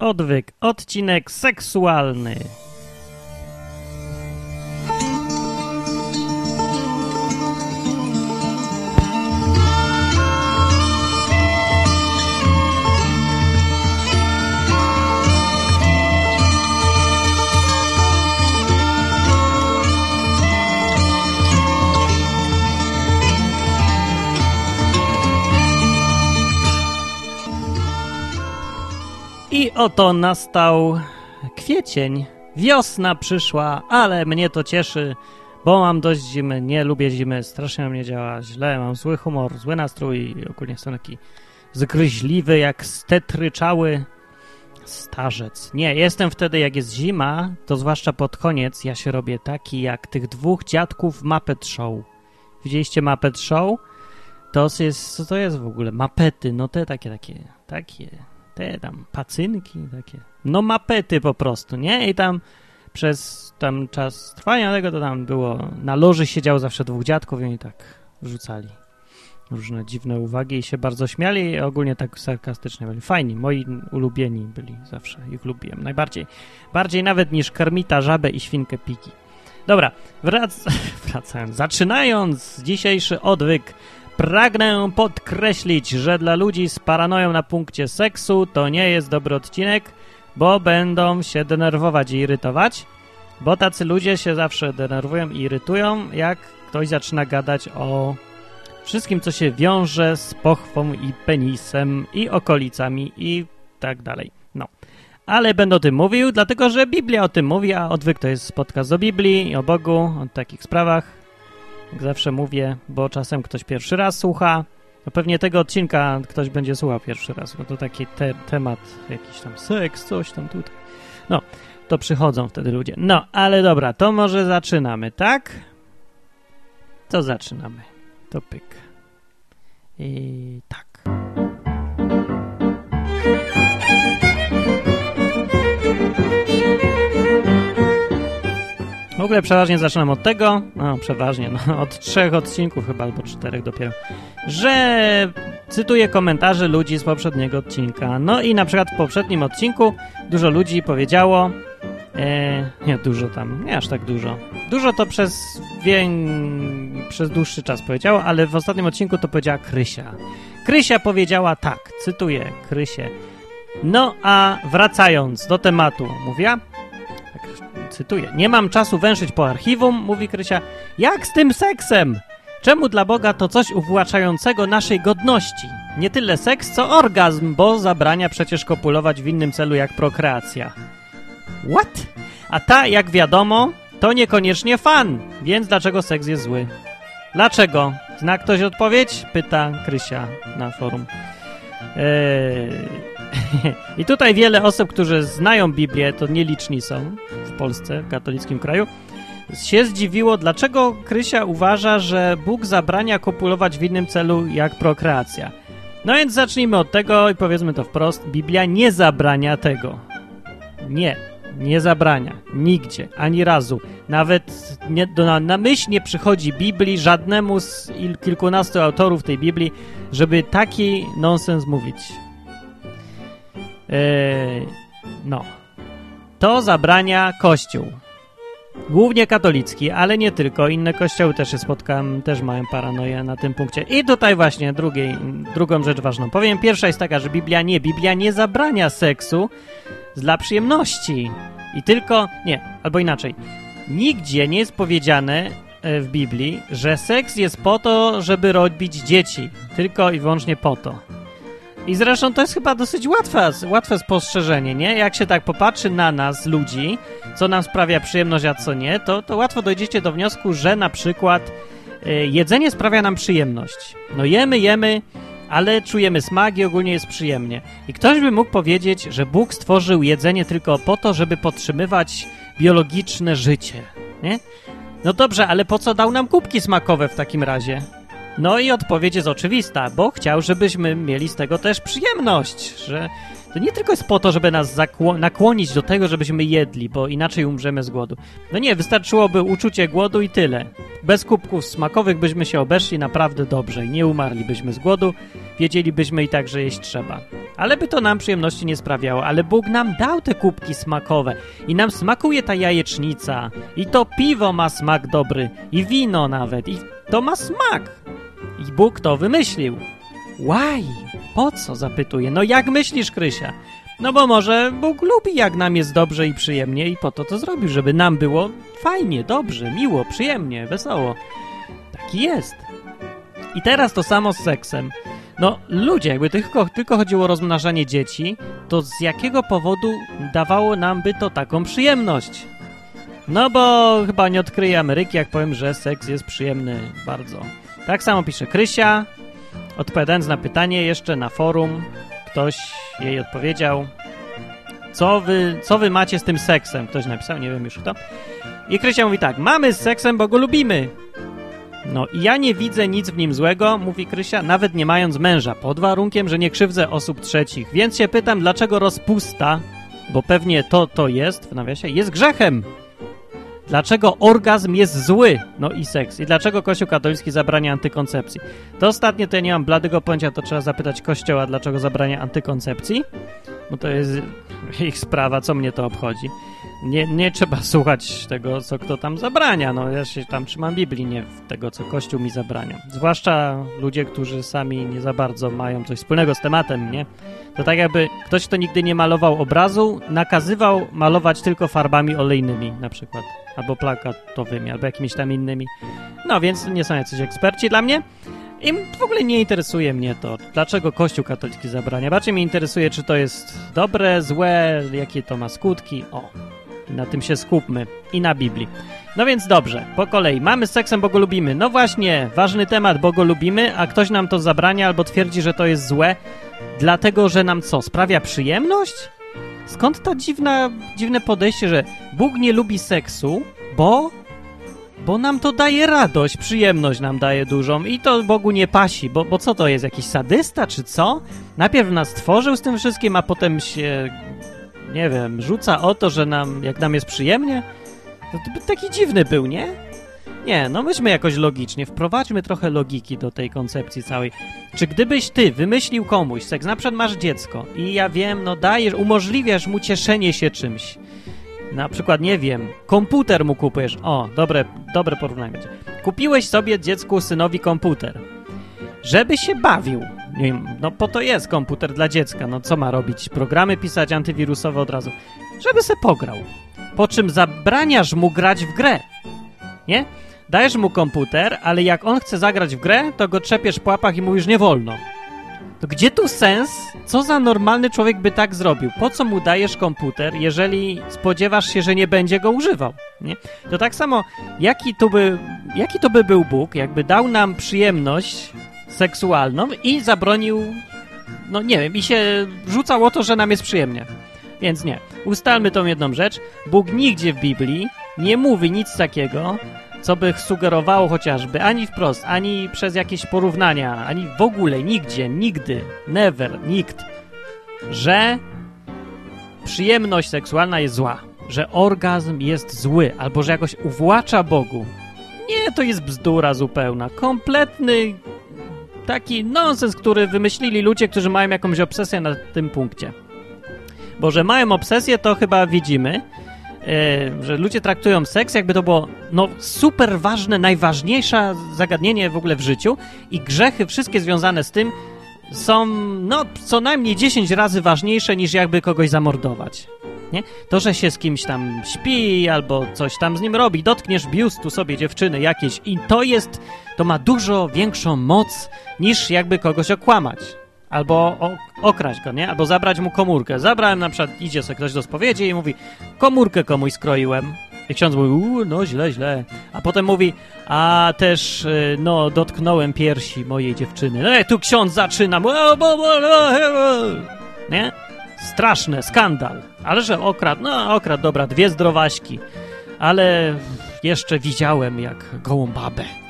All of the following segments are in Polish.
Odwyk, odcinek seksualny. Oto nastał kwiecień. Wiosna przyszła, ale mnie to cieszy, bo mam dość zimy, nie lubię zimy, strasznie mnie działa źle, mam zły humor, zły nastrój i ogólnie jestem taki zgryźliwy, jak stetryczały starzec. Nie, jestem wtedy, jak jest zima, to zwłaszcza pod koniec, ja się robię taki jak tych dwóch dziadków Muppet Show. Widzieliście Muppet Show? To jest, co to jest w ogóle? Mapety, no te takie, takie, takie te tam pacynki takie, no mapety po prostu, nie? I tam przez tam czas trwania tego to tam było, na loży siedziało zawsze dwóch dziadków i oni tak rzucali różne dziwne uwagi i się bardzo śmiali i ogólnie tak sarkastycznie byli. Fajni, moi ulubieni byli zawsze, ich lubiłem najbardziej. Bardziej nawet niż Kermita, Żabę i Świnkę Piki. Dobra, wrac wracając, zaczynając dzisiejszy odwyk Pragnę podkreślić, że dla ludzi z paranoją na punkcie seksu to nie jest dobry odcinek, bo będą się denerwować i irytować, bo tacy ludzie się zawsze denerwują i irytują, jak ktoś zaczyna gadać o wszystkim, co się wiąże z pochwą i penisem i okolicami i tak dalej. No. Ale będę o tym mówił, dlatego że Biblia o tym mówi, a odwyk to jest podcast o Biblii o Bogu, o takich sprawach jak zawsze mówię, bo czasem ktoś pierwszy raz słucha. No pewnie tego odcinka ktoś będzie słuchał pierwszy raz, bo to taki te temat, jakiś tam seks, coś tam tutaj. No, to przychodzą wtedy ludzie. No, ale dobra, to może zaczynamy, tak? To zaczynamy. To pyk. I tak. Ogóle przeważnie zaczynam od tego, no przeważnie, no, od trzech odcinków chyba, albo czterech dopiero, że cytuję komentarze ludzi z poprzedniego odcinka. No i na przykład w poprzednim odcinku dużo ludzi powiedziało, e, nie dużo tam, nie aż tak dużo. Dużo to przez, wię, przez dłuższy czas powiedziało, ale w ostatnim odcinku to powiedziała Krysia. Krysia powiedziała tak, cytuję Krysię. No a wracając do tematu, mówiła, cytuję. Nie mam czasu węszyć po archiwum, mówi Krysia. Jak z tym seksem? Czemu dla Boga to coś uwłaczającego naszej godności? Nie tyle seks, co orgazm, bo zabrania przecież kopulować w innym celu jak prokreacja. What? A ta, jak wiadomo, to niekoniecznie fan, więc dlaczego seks jest zły? Dlaczego? Zna ktoś odpowiedź? Pyta Krysia na forum. Eee... I tutaj wiele osób, którzy znają Biblię, to nieliczni są w Polsce, w katolickim kraju, się zdziwiło, dlaczego Krysia uważa, że Bóg zabrania kopulować w innym celu jak prokreacja. No więc zacznijmy od tego i powiedzmy to wprost. Biblia nie zabrania tego. Nie, nie zabrania. Nigdzie, ani razu. Nawet nie, do, na, na myśl nie przychodzi Biblii żadnemu z il, kilkunastu autorów tej Biblii, żeby taki nonsens mówić. Yy, no. To zabrania Kościół. Głównie katolicki, ale nie tylko. Inne kościoły też się spotkałem, też mają paranoję na tym punkcie. I tutaj właśnie drugiej, drugą rzecz ważną powiem. Pierwsza jest taka, że Biblia nie, Biblia nie zabrania seksu dla przyjemności. I tylko, nie, albo inaczej. Nigdzie nie jest powiedziane e, w Biblii, że seks jest po to, żeby robić dzieci. Tylko i wyłącznie po to. I zresztą to jest chyba dosyć łatwe, łatwe spostrzeżenie, nie? Jak się tak popatrzy na nas, ludzi, co nam sprawia przyjemność, a co nie, to, to łatwo dojdziecie do wniosku, że na przykład y, jedzenie sprawia nam przyjemność. No jemy, jemy, ale czujemy smak i ogólnie jest przyjemnie. I ktoś by mógł powiedzieć, że Bóg stworzył jedzenie tylko po to, żeby podtrzymywać biologiczne życie, nie? No dobrze, ale po co dał nam kubki smakowe w takim razie? No i odpowiedź jest oczywista, bo chciał, żebyśmy mieli z tego też przyjemność, że to nie tylko jest po to, żeby nas nakłonić do tego, żebyśmy jedli, bo inaczej umrzemy z głodu. No nie, wystarczyłoby uczucie głodu i tyle. Bez kubków smakowych byśmy się obeszli naprawdę dobrze i nie umarlibyśmy z głodu, wiedzielibyśmy i tak, że jeść trzeba. Ale by to nam przyjemności nie sprawiało, ale Bóg nam dał te kubki smakowe i nam smakuje ta jajecznica i to piwo ma smak dobry i wino nawet i to ma smak. I Bóg to wymyślił. Why? Po co? Zapytuje. No jak myślisz, Krysia? No bo może Bóg lubi, jak nam jest dobrze i przyjemnie i po to to zrobił, żeby nam było fajnie, dobrze, miło, przyjemnie, wesoło. Taki jest. I teraz to samo z seksem. No ludzie, jakby tylko, tylko chodziło o rozmnażanie dzieci, to z jakiego powodu dawało nam by to taką przyjemność? No bo chyba nie odkryję Ameryki, jak powiem, że seks jest przyjemny bardzo. Tak samo pisze Krysia, Odpowiadając na pytanie jeszcze na forum, ktoś jej odpowiedział, co wy, co wy macie z tym seksem? Ktoś napisał, nie wiem już kto. I Krysia mówi tak, mamy z seksem, bo go lubimy. No i ja nie widzę nic w nim złego, mówi Krysia, nawet nie mając męża, pod warunkiem, że nie krzywdzę osób trzecich. Więc się pytam, dlaczego rozpusta, bo pewnie to to jest, w nawiasie, jest grzechem. Dlaczego orgazm jest zły? No i seks. I dlaczego Kościół katolicki zabrania antykoncepcji? To ostatnie to ja nie mam bladego pojęcia, to trzeba zapytać Kościoła, dlaczego zabrania antykoncepcji. Bo to jest ich sprawa, co mnie to obchodzi. Nie, nie trzeba słuchać tego, co kto tam zabrania. No ja się tam trzymam Biblii, nie tego, co Kościół mi zabrania. Zwłaszcza ludzie, którzy sami nie za bardzo mają coś wspólnego z tematem, nie? To tak jakby ktoś, kto nigdy nie malował obrazu, nakazywał malować tylko farbami olejnymi na przykład albo plakatowymi, albo jakimiś tam innymi. No więc nie są jacyś eksperci dla mnie. I w ogóle nie interesuje mnie to, dlaczego Kościół katolicki zabrania. Bardziej mnie interesuje, czy to jest dobre, złe, jakie to ma skutki. O, na tym się skupmy. I na Biblii. No więc dobrze, po kolei. Mamy z seksem, bo go lubimy. No właśnie, ważny temat, bo go lubimy, a ktoś nam to zabrania albo twierdzi, że to jest złe, dlatego, że nam co, sprawia przyjemność? Skąd to dziwna, dziwne podejście, że Bóg nie lubi seksu, bo bo nam to daje radość, przyjemność nam daje dużą i to Bogu nie pasi, bo, bo co to jest, jakiś sadysta czy co? Najpierw nas stworzył z tym wszystkim, a potem się, nie wiem, rzuca o to, że nam, jak nam jest przyjemnie? To, to taki dziwny był, nie? Nie, no myśmy jakoś logicznie, wprowadźmy trochę logiki do tej koncepcji całej. Czy gdybyś ty wymyślił komuś seks, na przykład masz dziecko i ja wiem, no dajesz, umożliwiasz mu cieszenie się czymś. Na przykład, nie wiem, komputer mu kupujesz. O, dobre, dobre porównanie. Kupiłeś sobie dziecku, synowi komputer. Żeby się bawił. No po to jest komputer dla dziecka. No co ma robić? Programy pisać antywirusowe od razu. Żeby se pograł. Po czym zabraniasz mu grać w grę. Nie? Dajesz mu komputer, ale jak on chce zagrać w grę, to go trzepiesz po łapach i mówisz nie wolno. To gdzie tu sens? Co za normalny człowiek by tak zrobił? Po co mu dajesz komputer, jeżeli spodziewasz się, że nie będzie go używał? Nie? To tak samo, jaki to, by, jaki to by był Bóg, jakby dał nam przyjemność seksualną i zabronił, no nie wiem, i się rzucał o to, że nam jest przyjemnie. Więc nie. Ustalmy tą jedną rzecz. Bóg nigdzie w Biblii nie mówi nic takiego, co by sugerowało chociażby ani wprost, ani przez jakieś porównania, ani w ogóle nigdzie, nigdy, never, nikt, że przyjemność seksualna jest zła, że orgazm jest zły, albo że jakoś uwłacza Bogu. Nie, to jest bzdura zupełna. Kompletny taki nonsens, który wymyślili ludzie, którzy mają jakąś obsesję na tym punkcie. Bo że mają obsesję, to chyba widzimy, że ludzie traktują seks jakby to było no, super ważne, najważniejsze zagadnienie w ogóle w życiu i grzechy wszystkie związane z tym są no, co najmniej 10 razy ważniejsze niż jakby kogoś zamordować. Nie? To, że się z kimś tam śpi albo coś tam z nim robi, dotkniesz biustu sobie dziewczyny jakieś i to jest, to ma dużo większą moc niż jakby kogoś okłamać albo okraść go, nie? Albo zabrać mu komórkę. Zabrałem na przykład, idzie sobie ktoś do spowiedzi i mówi, komórkę komuś skroiłem. I ksiądz mówi, uuu, no źle, źle. A potem mówi, a też, y, no, dotknąłem piersi mojej dziewczyny. No i tu ksiądz zaczyna, nie? Straszne, skandal. Ale że okradł, no okradł, dobra, dwie zdrowaśki. Ale jeszcze widziałem jak gołą babę.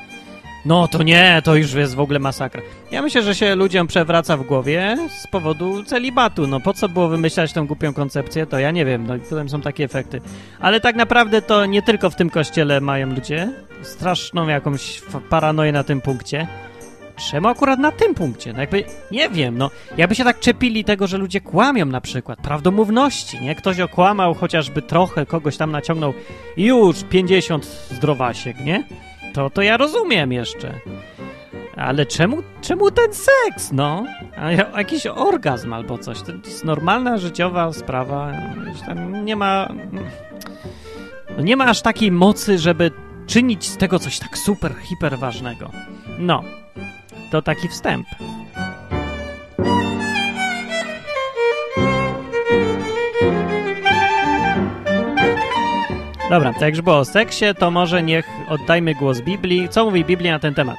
No to nie, to już jest w ogóle masakra. Ja myślę, że się ludziom przewraca w głowie z powodu celibatu. No po co było wymyślać tą głupią koncepcję, to ja nie wiem, no i potem są takie efekty. Ale tak naprawdę to nie tylko w tym kościele mają ludzie straszną jakąś paranoję na tym punkcie. Czemu akurat na tym punkcie? No jakby, nie wiem, no, jakby się tak czepili tego, że ludzie kłamią na przykład, prawdomówności, nie? Ktoś okłamał chociażby trochę, kogoś tam naciągnął i już 50 zdrowasiek, nie? To, to ja rozumiem jeszcze. Ale czemu, czemu ten seks, no? A jakiś orgazm albo coś. To jest normalna, życiowa sprawa. Tam nie ma... No nie ma aż takiej mocy, żeby czynić z tego coś tak super, hiper ważnego. No, to taki wstęp. Dobra, to jak już było o seksie, to może niech oddajmy głos Biblii. Co mówi Biblia na ten temat?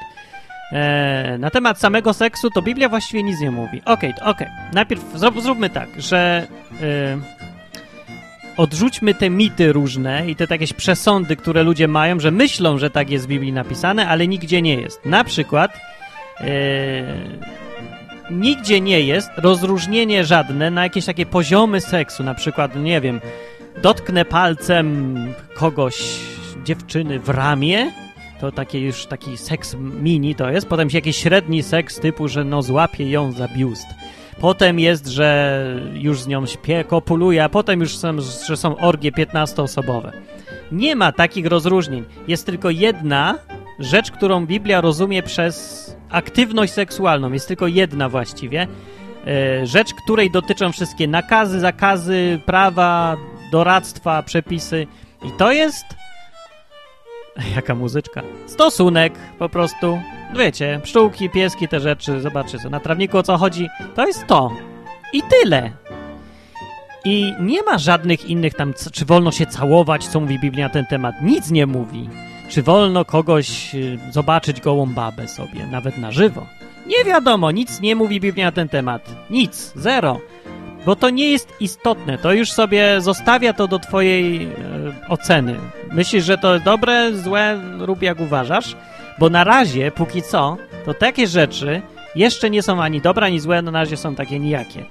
Eee, na temat samego seksu to Biblia właściwie nic nie mówi. Okej, okay, okej. Okay. Najpierw zrób, zróbmy tak, że e, odrzućmy te mity różne i te jakieś przesądy, które ludzie mają, że myślą, że tak jest w Biblii napisane, ale nigdzie nie jest. Na przykład e, nigdzie nie jest rozróżnienie żadne na jakieś takie poziomy seksu, na przykład, nie wiem, dotknę palcem kogoś, dziewczyny w ramię, to taki już taki seks mini to jest, potem jakiś średni seks typu, że no złapie ją za biust. Potem jest, że już z nią śpię, kopuluje, a potem już są, że są orgie 15-osobowe. Nie ma takich rozróżnień. Jest tylko jedna rzecz, którą Biblia rozumie przez aktywność seksualną. Jest tylko jedna właściwie. E, rzecz, której dotyczą wszystkie nakazy, zakazy, prawa, doradztwa, przepisy. I to jest. Jaka muzyczka? Stosunek po prostu. Wiecie, pszczółki, pieski, te rzeczy. Zobaczcie, co na trawniku o co chodzi. To jest to. I tyle. I nie ma żadnych innych tam, czy wolno się całować, co mówi Biblia na ten temat. Nic nie mówi. Czy wolno kogoś y, zobaczyć gołą babę sobie, nawet na żywo. Nie wiadomo, nic nie mówi Biblia na ten temat. Nic, zero bo to nie jest istotne. To już sobie zostawia to do twojej e, oceny. Myślisz, że to dobre, złe, rób jak uważasz, bo na razie, póki co, to takie rzeczy jeszcze nie są ani dobre, ani złe, no na razie są takie nijakie.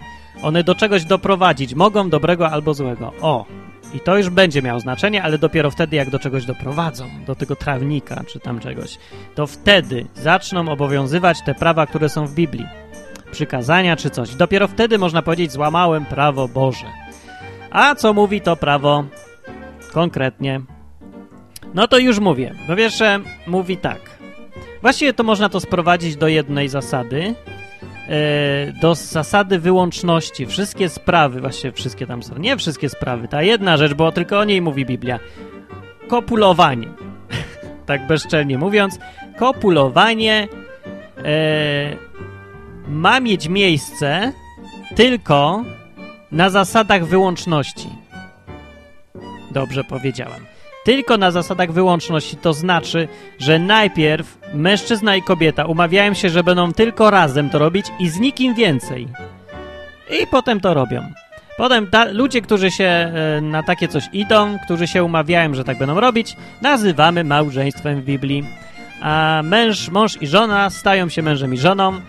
One do czegoś doprowadzić mogą, dobrego albo złego. O, i to już będzie miało znaczenie, ale dopiero wtedy, jak do czegoś doprowadzą, do tego trawnika czy tam czegoś, to wtedy zaczną obowiązywać te prawa, które są w Biblii przykazania czy coś. Dopiero wtedy można powiedzieć, złamałem prawo Boże. A co mówi to prawo konkretnie? No to już mówię. Po pierwsze, mówi tak. Właściwie to można to sprowadzić do jednej zasady, yy, do zasady wyłączności. Wszystkie sprawy, właściwie wszystkie tam są, nie wszystkie sprawy, ta jedna rzecz, bo tylko o niej mówi Biblia. Kopulowanie. tak bezczelnie mówiąc, kopulowanie yy, ma mieć miejsce tylko na zasadach wyłączności. Dobrze powiedziałem. Tylko na zasadach wyłączności, to znaczy, że najpierw mężczyzna i kobieta umawiają się, że będą tylko razem to robić i z nikim więcej. I potem to robią. Potem ta, ludzie, którzy się e, na takie coś idą, którzy się umawiają, że tak będą robić, nazywamy małżeństwem w Biblii. A męż, mąż i żona stają się mężem i żoną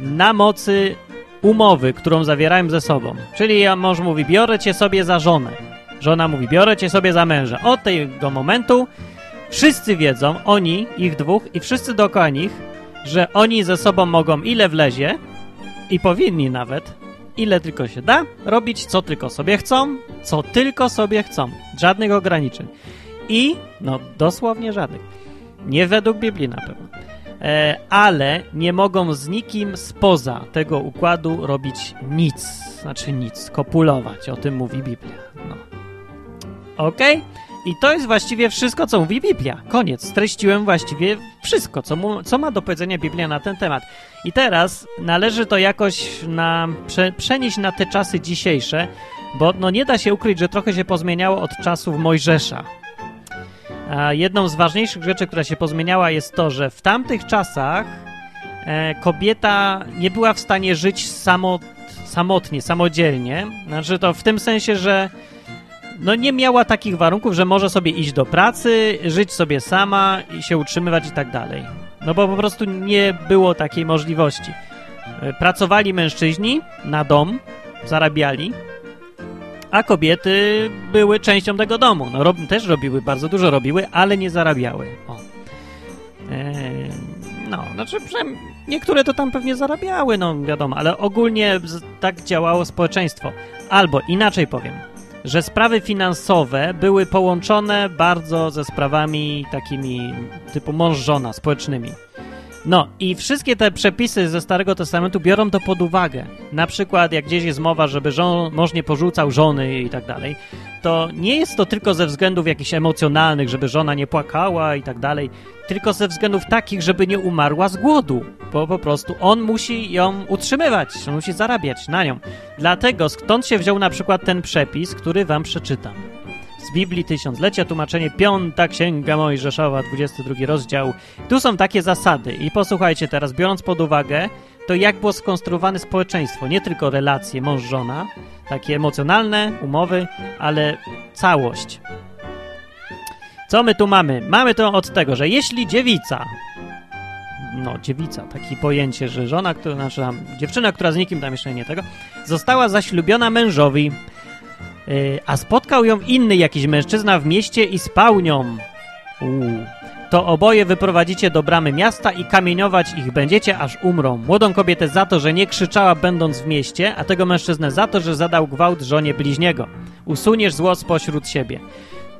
na mocy umowy, którą zawierają ze sobą. Czyli mąż mówi, biorę cię sobie za żonę. Żona mówi, biorę cię sobie za męża. Od tego momentu wszyscy wiedzą, oni, ich dwóch i wszyscy dookoła nich, że oni ze sobą mogą ile wlezie i powinni nawet, ile tylko się da, robić co tylko sobie chcą, co tylko sobie chcą. Żadnych ograniczeń. I, no dosłownie żadnych. Nie według Biblii na pewno. E, ale nie mogą z nikim spoza tego układu robić nic. Znaczy nic, kopulować. O tym mówi Biblia. No. Okej? Okay? I to jest właściwie wszystko, co mówi Biblia. Koniec. Streściłem właściwie wszystko, co, mu, co ma do powiedzenia Biblia na ten temat. I teraz należy to jakoś na, prze, przenieść na te czasy dzisiejsze, bo no nie da się ukryć, że trochę się pozmieniało od czasów Mojżesza. A jedną z ważniejszych rzeczy, która się pozmieniała, jest to, że w tamtych czasach e, kobieta nie była w stanie żyć samot, samotnie, samodzielnie. Znaczy to w tym sensie, że no nie miała takich warunków, że może sobie iść do pracy, żyć sobie sama i się utrzymywać i tak dalej. No bo po prostu nie było takiej możliwości. E, pracowali mężczyźni na dom, zarabiali, a kobiety były częścią tego domu. No, rob, też robiły, bardzo dużo robiły, ale nie zarabiały. O. Eee, no, znaczy, niektóre to tam pewnie zarabiały, no wiadomo, ale ogólnie tak działało społeczeństwo. Albo inaczej powiem, że sprawy finansowe były połączone bardzo ze sprawami takimi typu mąż-żona, społecznymi. No i wszystkie te przepisy ze Starego Testamentu biorą to pod uwagę. Na przykład jak gdzieś jest mowa, żeby żon, mąż nie porzucał żony i tak dalej, to nie jest to tylko ze względów jakichś emocjonalnych, żeby żona nie płakała i tak dalej, tylko ze względów takich, żeby nie umarła z głodu, bo po prostu on musi ją utrzymywać, on musi zarabiać na nią. Dlatego skąd się wziął na przykład ten przepis, który wam przeczytam z Biblii Tysiąclecia, tłumaczenie Piąta Księga Mojżeszowa, 22 rozdział. Tu są takie zasady i posłuchajcie teraz, biorąc pod uwagę to, jak było skonstruowane społeczeństwo, nie tylko relacje mąż-żona, takie emocjonalne, umowy, ale całość. Co my tu mamy? Mamy to od tego, że jeśli dziewica, no dziewica, takie pojęcie, że żona, która, znaczy tam, dziewczyna, która z nikim tam jeszcze nie tego, została zaślubiona mężowi, Y, a spotkał ją inny jakiś mężczyzna w mieście i spał nią. To oboje wyprowadzicie do bramy miasta i kamieniować ich będziecie, aż umrą. Młodą kobietę za to, że nie krzyczała będąc w mieście, a tego mężczyznę za to, że zadał gwałt żonie bliźniego. Usuniesz zło spośród siebie.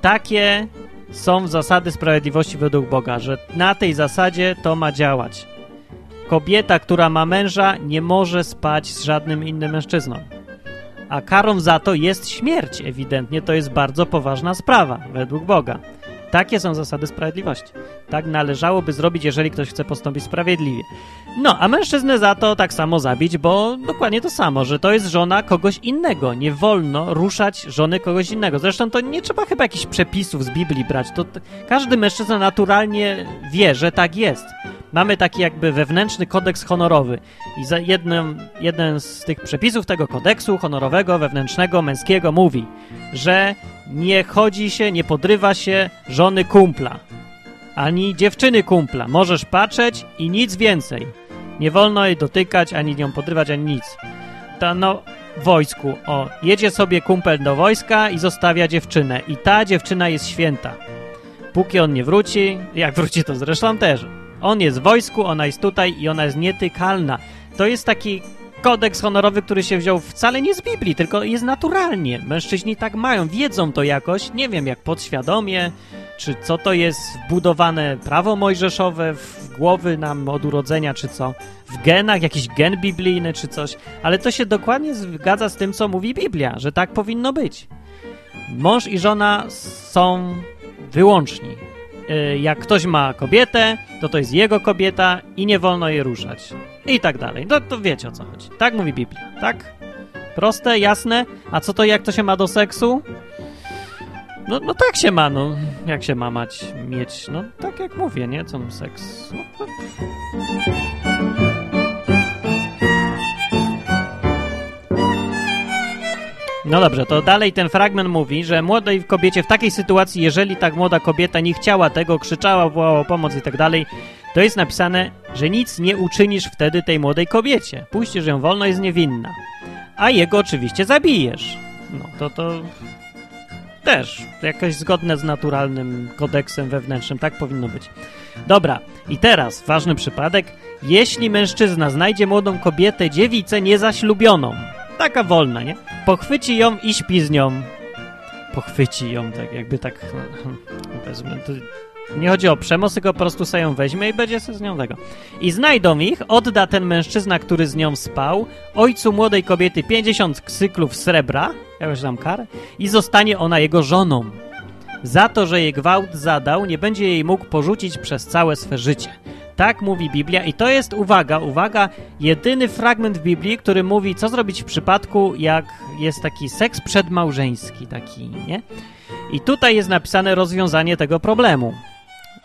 Takie są zasady sprawiedliwości według Boga, że na tej zasadzie to ma działać. Kobieta, która ma męża, nie może spać z żadnym innym mężczyzną a karą za to jest śmierć. Ewidentnie to jest bardzo poważna sprawa według Boga. Takie są zasady sprawiedliwości. Tak należałoby zrobić, jeżeli ktoś chce postąpić sprawiedliwie. No, a mężczyznę za to tak samo zabić, bo dokładnie to samo, że to jest żona kogoś innego. Nie wolno ruszać żony kogoś innego. Zresztą to nie trzeba chyba jakichś przepisów z Biblii brać. To każdy mężczyzna naturalnie wie, że tak jest. Mamy taki jakby wewnętrzny kodeks honorowy. I za jednym, jeden z tych przepisów tego kodeksu honorowego, wewnętrznego, męskiego mówi, że nie chodzi się, nie podrywa się żony kumpla, ani dziewczyny kumpla. Możesz patrzeć i nic więcej. Nie wolno jej dotykać, ani nią podrywać, ani nic. To no, wojsku, o, jedzie sobie kumpel do wojska i zostawia dziewczynę. I ta dziewczyna jest święta. Póki on nie wróci, jak wróci to zresztą też. On jest w wojsku, ona jest tutaj i ona jest nietykalna. To jest taki kodeks honorowy, który się wziął wcale nie z Biblii, tylko jest naturalnie. Mężczyźni tak mają, wiedzą to jakoś, nie wiem, jak podświadomie, czy co to jest wbudowane prawo mojżeszowe w głowy nam od urodzenia, czy co, w genach, jakiś gen biblijny, czy coś, ale to się dokładnie zgadza z tym, co mówi Biblia, że tak powinno być. Mąż i żona są wyłączni. Y, jak ktoś ma kobietę, to to jest jego kobieta i nie wolno jej ruszać. I tak dalej. No to wiecie o co chodzi. Tak mówi Biblia, tak? Proste, jasne. A co to, jak to się ma do seksu? No, no tak się ma, no. Jak się ma mać, mieć? No tak jak mówię, nie? Co seks? No, no. No dobrze, to dalej ten fragment mówi, że młodej kobiecie w takiej sytuacji, jeżeli tak młoda kobieta nie chciała tego, krzyczała, wołała o pomoc i tak dalej, to jest napisane, że nic nie uczynisz wtedy tej młodej kobiecie. Puścisz ją wolno, jest niewinna. A jego oczywiście zabijesz. No to to też jakoś zgodne z naturalnym kodeksem wewnętrznym. Tak powinno być. Dobra, i teraz ważny przypadek. Jeśli mężczyzna znajdzie młodą kobietę, dziewicę niezaślubioną, taka wolna, nie? Pochwyci ją i śpi z nią. Pochwyci ją, tak jakby tak... No, nie chodzi o przemoc, tylko po prostu sobie ją weźmie i będzie z nią tego. I znajdą ich, odda ten mężczyzna, który z nią spał, ojcu młodej kobiety 50 cyklów srebra, jakoś tam karę, i zostanie ona jego żoną. Za to, że jej gwałt zadał, nie będzie jej mógł porzucić przez całe swe życie. Tak mówi Biblia i to jest, uwaga, uwaga, jedyny fragment w Biblii, który mówi, co zrobić w przypadku, jak jest taki seks przedmałżeński, taki, nie? I tutaj jest napisane rozwiązanie tego problemu.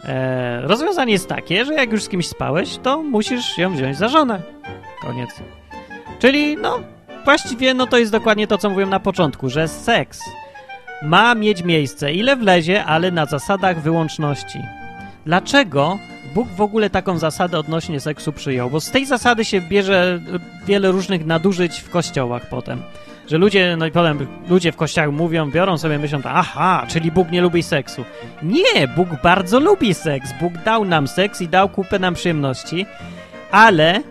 E, rozwiązanie jest takie, że jak już z kimś spałeś, to musisz ją wziąć za żonę. Koniec. Czyli, no, właściwie, no to jest dokładnie to, co mówiłem na początku, że seks ma mieć miejsce, ile wlezie, ale na zasadach wyłączności. Dlaczego Bóg w ogóle taką zasadę odnośnie seksu przyjął, bo z tej zasady się bierze wiele różnych nadużyć w kościołach potem. Że ludzie, no i potem ludzie w kościołach mówią, biorą sobie, myślą, aha, czyli Bóg nie lubi seksu. Nie, Bóg bardzo lubi seks. Bóg dał nam seks i dał kupę nam przyjemności, ale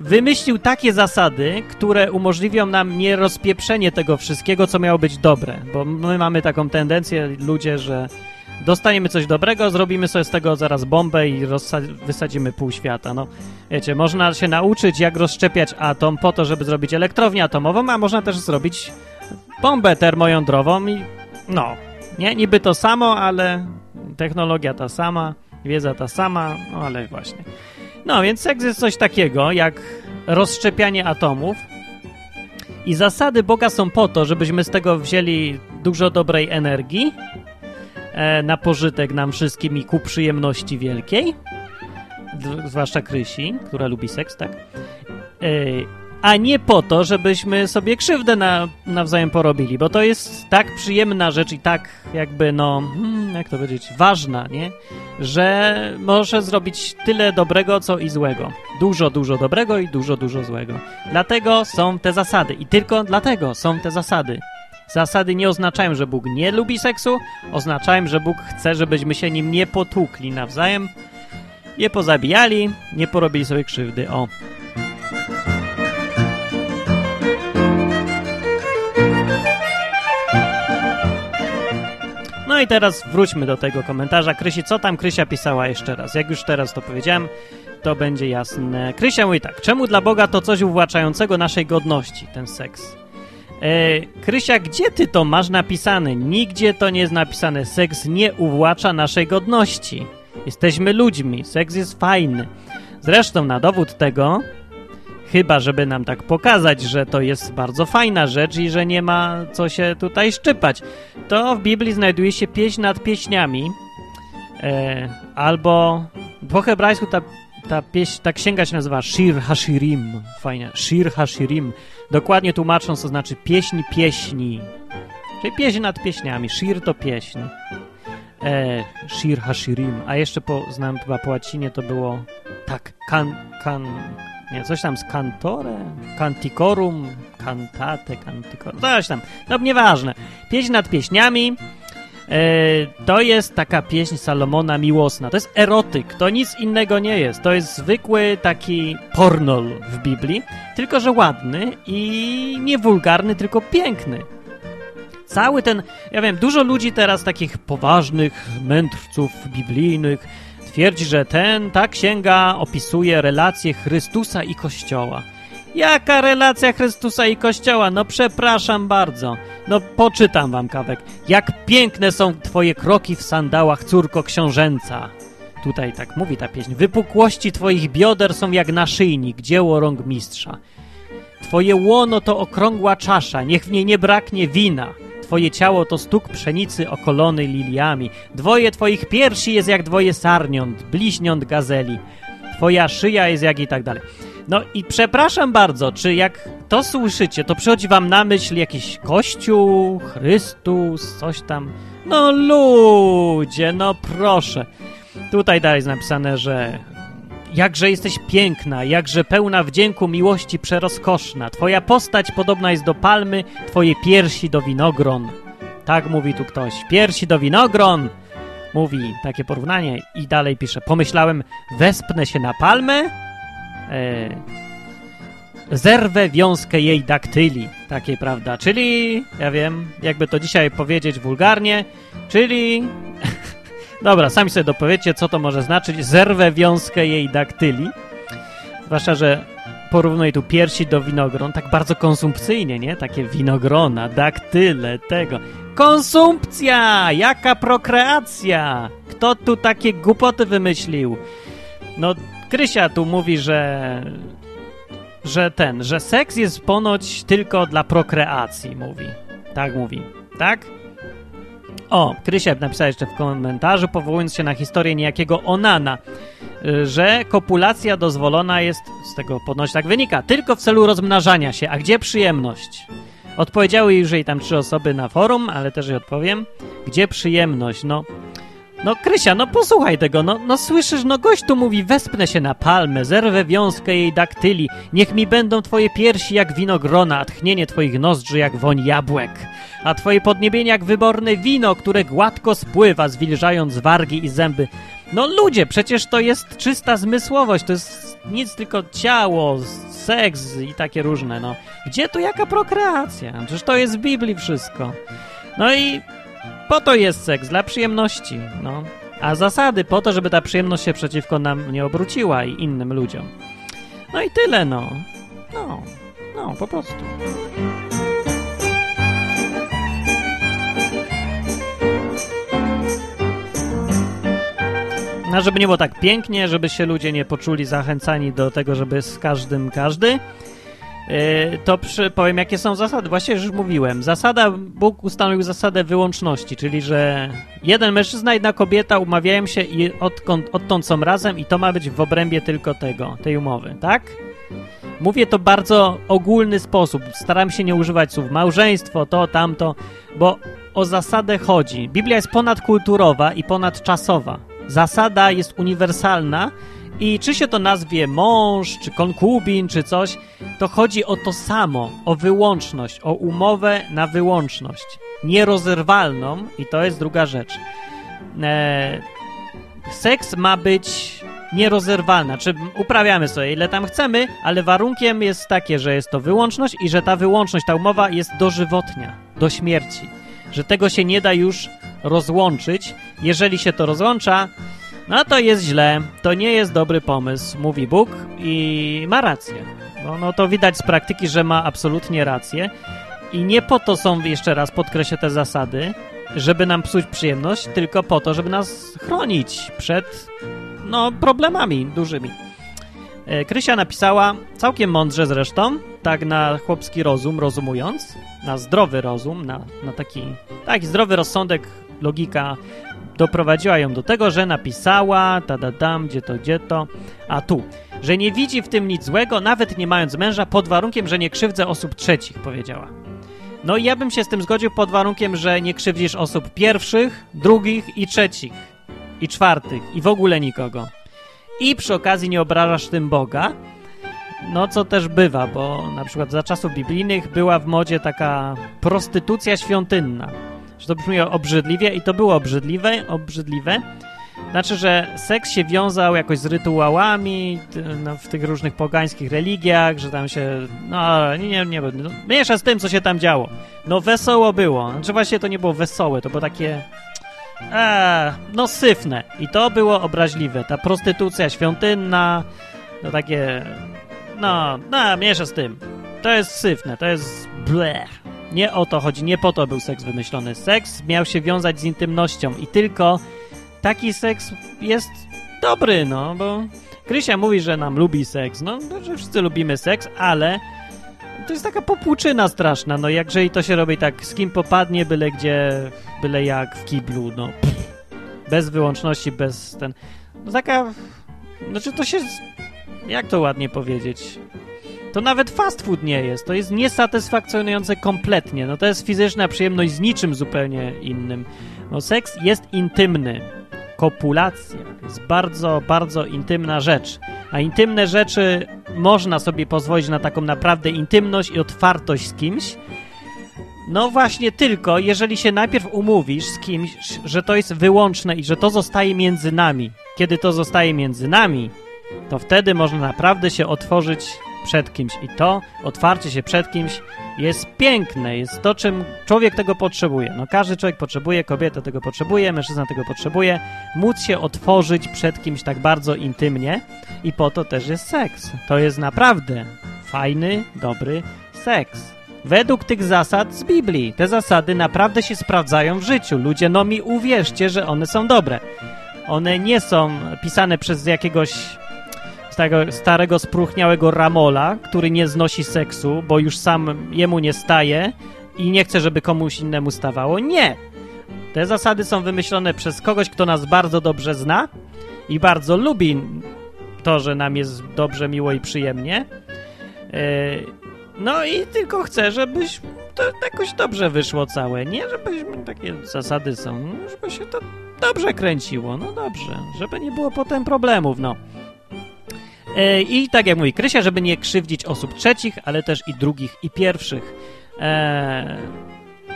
wymyślił takie zasady, które umożliwią nam nie rozpieprzenie tego wszystkiego, co miało być dobre. Bo my mamy taką tendencję, ludzie, że dostaniemy coś dobrego, zrobimy sobie z tego zaraz bombę i wysadzimy pół świata. No, wiecie, można się nauczyć, jak rozszczepiać atom po to, żeby zrobić elektrownię atomową, a można też zrobić bombę termojądrową i no, nie, niby to samo, ale technologia ta sama, wiedza ta sama, no ale właśnie. No, więc seks jest coś takiego, jak rozszczepianie atomów i zasady Boga są po to, żebyśmy z tego wzięli dużo dobrej energii, e, na pożytek nam wszystkim i ku przyjemności wielkiej, zwłaszcza Krysi, która lubi seks, tak? E, a nie po to, żebyśmy sobie krzywdę na, nawzajem porobili, bo to jest tak przyjemna rzecz i tak jakby, no, hmm, jak to powiedzieć, ważna, nie? Że może zrobić tyle dobrego, co i złego. Dużo, dużo dobrego i dużo, dużo złego. Dlatego są te zasady i tylko dlatego są te zasady. Zasady nie oznaczają, że Bóg nie lubi seksu, oznaczają, że Bóg chce, żebyśmy się nim nie potłukli nawzajem, nie pozabijali, nie porobili sobie krzywdy. O. No i teraz wróćmy do tego komentarza. Krysi, co tam Krysia pisała jeszcze raz? Jak już teraz to powiedziałem, to będzie jasne. Krysia mówi tak. Czemu dla Boga to coś uwłaczającego naszej godności, ten seks? E, Krysia, gdzie ty to masz napisane? Nigdzie to nie jest napisane. Seks nie uwłacza naszej godności. Jesteśmy ludźmi. Seks jest fajny. Zresztą na dowód tego, chyba żeby nam tak pokazać, że to jest bardzo fajna rzecz i że nie ma co się tutaj szczypać, to w Biblii znajduje się pieśń nad pieśniami, e, albo po hebrajsku ta, ta, pieśń, ta księga się nazywa Shir Hashirim. Fajnie, Shir Hashirim. Dokładnie tłumacząc, to znaczy pieśń pieśni. Czyli pieśń nad pieśniami. Shir to pieśń. E, Shir Hashirim. A jeszcze po, znam chyba po łacinie to było tak, kan, kan, nie, coś tam z cantore, canticorum, cantate, canticorum, coś tam, no nieważne. Pieśń nad pieśniami, e, to jest taka pieśń Salomona miłosna, to jest erotyk, to nic innego nie jest, to jest zwykły taki pornol w Biblii, tylko że ładny i nie wulgarny, tylko piękny. Cały ten, ja wiem, dużo ludzi teraz takich poważnych mędrców biblijnych Twierdzi, że ten, ta księga opisuje relacje Chrystusa i Kościoła. Jaka relacja Chrystusa i Kościoła? No przepraszam bardzo. No poczytam wam kawek. Jak piękne są twoje kroki w sandałach, córko książęca. Tutaj tak mówi ta pieśń. Wypukłości twoich bioder są jak naszyjnik, dzieło rąk mistrza. Twoje łono to okrągła czasza, niech w niej nie braknie wina. Twoje ciało to stuk pszenicy okolony liliami. Dwoje twoich piersi jest jak dwoje sarniąt, bliźniąt gazeli. Twoja szyja jest jak i tak dalej. No i przepraszam bardzo, czy jak to słyszycie, to przychodzi wam na myśl jakiś kościół, Chrystus, coś tam? No ludzie, no proszę. Tutaj dalej jest napisane, że Jakże jesteś piękna, jakże pełna wdzięku miłości przerozkoszna. Twoja postać podobna jest do palmy, twoje piersi do winogron. Tak mówi tu ktoś. Piersi do winogron! Mówi takie porównanie i dalej pisze. Pomyślałem, wespnę się na palmę, e, zerwę wiązkę jej daktyli. Takie, prawda? Czyli, ja wiem, jakby to dzisiaj powiedzieć wulgarnie, czyli Dobra, sami sobie dopowiecie, co to może znaczyć. Zerwę wiązkę jej daktyli. Zwłaszcza, że porównuję tu piersi do winogron, tak bardzo konsumpcyjnie, nie? Takie winogrona, daktyle, tego. Konsumpcja! Jaka prokreacja! Kto tu takie głupoty wymyślił? No, Krysia tu mówi, że że ten, że seks jest ponoć tylko dla prokreacji, mówi. Tak mówi. Tak? O, Krysiek napisał jeszcze w komentarzu, powołując się na historię niejakiego Onana, że kopulacja dozwolona jest, z tego ponoć tak wynika, tylko w celu rozmnażania się. A gdzie przyjemność? Odpowiedziały już jej tam trzy osoby na forum, ale też jej odpowiem. Gdzie przyjemność? No, No Krysia, no posłuchaj tego, no, no słyszysz, no gość tu mówi, wespnę się na palmę, zerwę wiązkę jej daktyli, niech mi będą twoje piersi jak winogrona, a tchnienie twoich nozdrzy jak woń jabłek, a twoje podniebienie jak wyborne wino, które gładko spływa, zwilżając wargi i zęby. No ludzie, przecież to jest czysta zmysłowość, to jest nic tylko ciało, seks i takie różne, no. Gdzie tu jaka prokreacja? Przecież to jest w Biblii wszystko. No i po to jest seks, dla przyjemności, no. A zasady po to, żeby ta przyjemność się przeciwko nam nie obróciła i innym ludziom. No i tyle, no. No, no, po prostu. No, żeby nie było tak pięknie, żeby się ludzie nie poczuli zachęcani do tego, żeby z każdym każdy, to przy, powiem, jakie są zasady. Właśnie już mówiłem. Zasada, Bóg ustanowił zasadę wyłączności, czyli że jeden mężczyzna, jedna kobieta umawiają się i odkąd, odtąd są razem i to ma być w obrębie tylko tego, tej umowy, tak? Mówię to bardzo ogólny sposób. Staram się nie używać słów małżeństwo, to, tamto, bo o zasadę chodzi. Biblia jest ponadkulturowa i ponadczasowa zasada jest uniwersalna i czy się to nazwie mąż, czy konkubin, czy coś, to chodzi o to samo, o wyłączność, o umowę na wyłączność. Nierozerwalną i to jest druga rzecz. E, seks ma być nierozerwalna, czy uprawiamy sobie ile tam chcemy, ale warunkiem jest takie, że jest to wyłączność i że ta wyłączność, ta umowa jest dożywotnia, do śmierci. Że tego się nie da już rozłączyć. Jeżeli się to rozłącza, no to jest źle, to nie jest dobry pomysł, mówi Bóg i ma rację. No, no to widać z praktyki, że ma absolutnie rację. I nie po to są, jeszcze raz podkreślę te zasady, żeby nam psuć przyjemność, tylko po to, żeby nas chronić przed no, problemami dużymi. E, Krysia napisała, całkiem mądrze zresztą, tak na chłopski rozum, rozumując, na zdrowy rozum, na, na taki, taki zdrowy rozsądek logika doprowadziła ją do tego, że napisała, dam, gdzie to, gdzie to, a tu, że nie widzi w tym nic złego, nawet nie mając męża, pod warunkiem, że nie krzywdzę osób trzecich, powiedziała. No i ja bym się z tym zgodził pod warunkiem, że nie krzywdzisz osób pierwszych, drugich i trzecich, i czwartych, i w ogóle nikogo. I przy okazji nie obrażasz tym Boga, no co też bywa, bo na przykład za czasów biblijnych była w modzie taka prostytucja świątynna że to brzmi obrzydliwie i to było obrzydliwe, obrzydliwe. Znaczy, że seks się wiązał jakoś z rytuałami no, w tych różnych pogańskich religiach, że tam się, no nie, nie, nie no, miesza z tym, co się tam działo. No wesoło było. Znaczy właśnie to nie było wesołe, to było takie e, no syfne. I to było obraźliwe. Ta prostytucja świątynna, no takie, no, no miesza z tym. To jest syfne, to jest blech. Nie o to chodzi, nie po to był seks wymyślony. Seks miał się wiązać z intymnością i tylko taki seks jest dobry, no, bo Krysia mówi, że nam lubi seks, no, że wszyscy lubimy seks, ale to jest taka popłuczyna straszna, no, jakże i to się robi tak, z kim popadnie, byle gdzie, byle jak w kiblu, no, bez wyłączności, bez ten, no, taka, znaczy to się, jak to ładnie powiedzieć, to nawet fast food nie jest. To jest niesatysfakcjonujące kompletnie. No to jest fizyczna przyjemność z niczym zupełnie innym. No seks jest intymny. Kopulacja jest bardzo, bardzo intymna rzecz. A intymne rzeczy można sobie pozwolić na taką naprawdę intymność i otwartość z kimś. No właśnie tylko, jeżeli się najpierw umówisz z kimś, że to jest wyłączne i że to zostaje między nami. Kiedy to zostaje między nami, to wtedy można naprawdę się otworzyć przed kimś. I to otwarcie się przed kimś jest piękne, jest to, czym człowiek tego potrzebuje. No każdy człowiek potrzebuje, kobieta tego potrzebuje, mężczyzna tego potrzebuje, móc się otworzyć przed kimś tak bardzo intymnie i po to też jest seks. To jest naprawdę fajny, dobry seks. Według tych zasad z Biblii. Te zasady naprawdę się sprawdzają w życiu. Ludzie, no mi uwierzcie, że one są dobre. One nie są pisane przez jakiegoś tego starego, spruchniałego Ramola, który nie znosi seksu, bo już sam jemu nie staje i nie chce, żeby komuś innemu stawało. Nie! Te zasady są wymyślone przez kogoś, kto nas bardzo dobrze zna i bardzo lubi to, że nam jest dobrze, miło i przyjemnie. E, no i tylko chce, żebyś to jakoś dobrze wyszło całe. Nie, żebyśmy takie zasady są, no, żeby się to dobrze kręciło. No dobrze, żeby nie było potem problemów, no. E, I tak jak mówi Krysia, żeby nie krzywdzić osób trzecich, ale też i drugich, i pierwszych. E,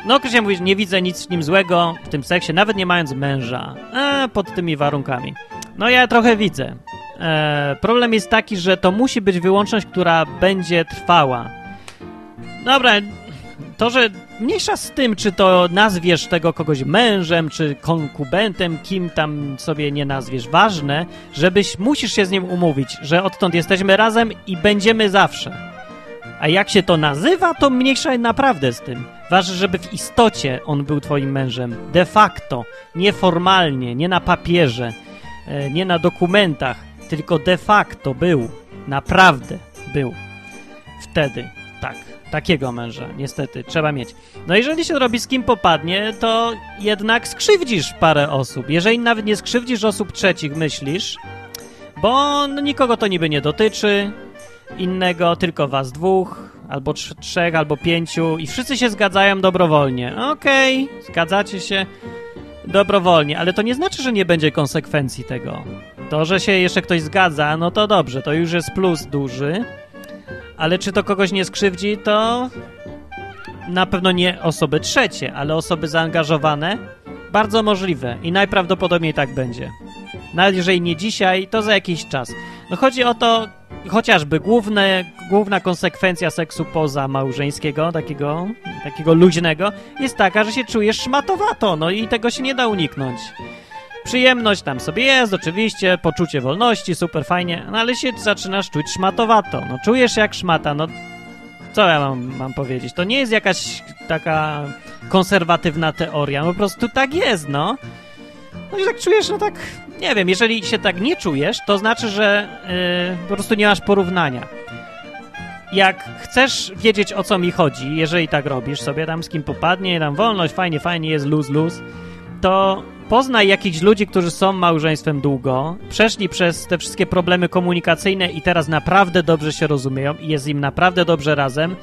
no, Krysia mówi, że nie widzę nic w nim złego w tym seksie, nawet nie mając męża. E, pod tymi warunkami. No ja trochę widzę. Problem jest taki, że to musi być wyłączność, która będzie trwała. Dobra, to, że mniejsza z tym, czy to nazwiesz tego kogoś mężem, czy konkubentem, kim tam sobie nie nazwiesz. Ważne, żebyś, musisz się z nim umówić, że odtąd jesteśmy razem i będziemy zawsze. A jak się to nazywa, to mniejsza naprawdę z tym. Ważne, żeby w istocie on był twoim mężem. De facto, nieformalnie, nie na papierze, e, nie na dokumentach, tylko de facto był. Naprawdę był. Wtedy, tak. Takiego męża, niestety, trzeba mieć. No jeżeli się robi z kim popadnie, to jednak skrzywdzisz parę osób. Jeżeli nawet nie skrzywdzisz osób trzecich, myślisz, bo nikogo to niby nie dotyczy, innego, tylko was dwóch, albo trz trzech, albo pięciu i wszyscy się zgadzają dobrowolnie. Okej, okay, zgadzacie się dobrowolnie, ale to nie znaczy, że nie będzie konsekwencji tego. To, że się jeszcze ktoś zgadza, no to dobrze, to już jest plus duży, ale czy to kogoś nie skrzywdzi, to na pewno nie osoby trzecie, ale osoby zaangażowane. Bardzo możliwe i najprawdopodobniej tak będzie. Nawet jeżeli nie dzisiaj, to za jakiś czas. No chodzi o to, chociażby główne, główna konsekwencja seksu poza małżeńskiego, takiego, takiego luźnego, jest taka, że się czujesz szmatowato, no i tego się nie da uniknąć. Przyjemność tam sobie jest, oczywiście, poczucie wolności, super fajnie, no ale się zaczynasz czuć szmatowato. No czujesz jak szmata, no co ja mam, mam powiedzieć? To nie jest jakaś taka konserwatywna teoria, no po prostu tak jest, no. No i tak czujesz, no tak, nie wiem, jeżeli się tak nie czujesz, to znaczy, że yy, po prostu nie masz porównania. Jak chcesz wiedzieć, o co mi chodzi, jeżeli tak robisz sobie, tam z kim popadnie, tam wolność, fajnie, fajnie, jest luz, luz, to poznaj jakichś ludzi, którzy są małżeństwem długo, przeszli przez te wszystkie problemy komunikacyjne i teraz naprawdę dobrze się rozumieją i jest im naprawdę dobrze razem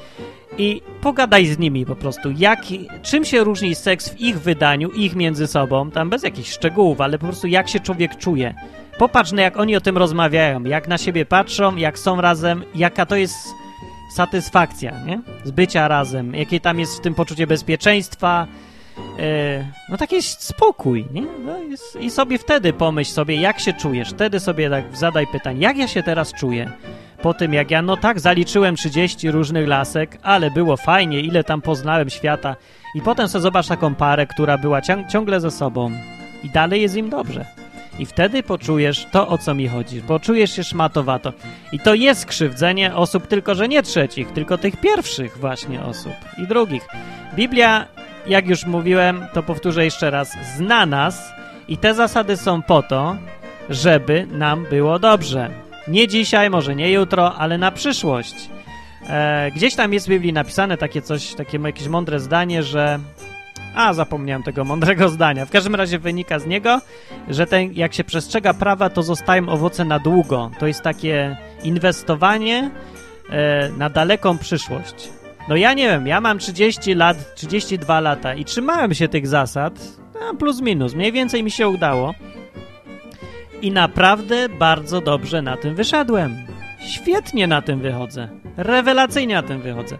i pogadaj z nimi po prostu, jak, czym się różni seks w ich wydaniu, ich między sobą, tam bez jakichś szczegółów, ale po prostu jak się człowiek czuje. Popatrz na jak oni o tym rozmawiają, jak na siebie patrzą, jak są razem, jaka to jest satysfakcja, nie? Z bycia razem, jakie tam jest w tym poczucie bezpieczeństwa, no taki spokój, nie? No I sobie wtedy pomyśl sobie, jak się czujesz. Wtedy sobie tak zadaj pytanie, jak ja się teraz czuję? Po tym, jak ja, no tak, zaliczyłem 30 różnych lasek, ale było fajnie, ile tam poznałem świata. I potem sobie zobacz taką parę, która była ciągle ze sobą i dalej jest im dobrze. I wtedy poczujesz to, o co mi chodzi. Poczujesz się szmatowato. I to jest krzywdzenie osób, tylko że nie trzecich, tylko tych pierwszych właśnie osób i drugich. Biblia jak już mówiłem, to powtórzę jeszcze raz, zna nas i te zasady są po to, żeby nam było dobrze. Nie dzisiaj, może nie jutro, ale na przyszłość. E, gdzieś tam jest w Biblii napisane takie coś, takie jakieś mądre zdanie, że a, zapomniałem tego mądrego zdania. W każdym razie wynika z niego, że ten, jak się przestrzega prawa, to zostają owoce na długo. To jest takie inwestowanie e, na daleką przyszłość. No ja nie wiem, ja mam 30 lat, 32 lata i trzymałem się tych zasad, plus minus, mniej więcej mi się udało. I naprawdę bardzo dobrze na tym wyszedłem. Świetnie na tym wychodzę. Rewelacyjnie na tym wychodzę.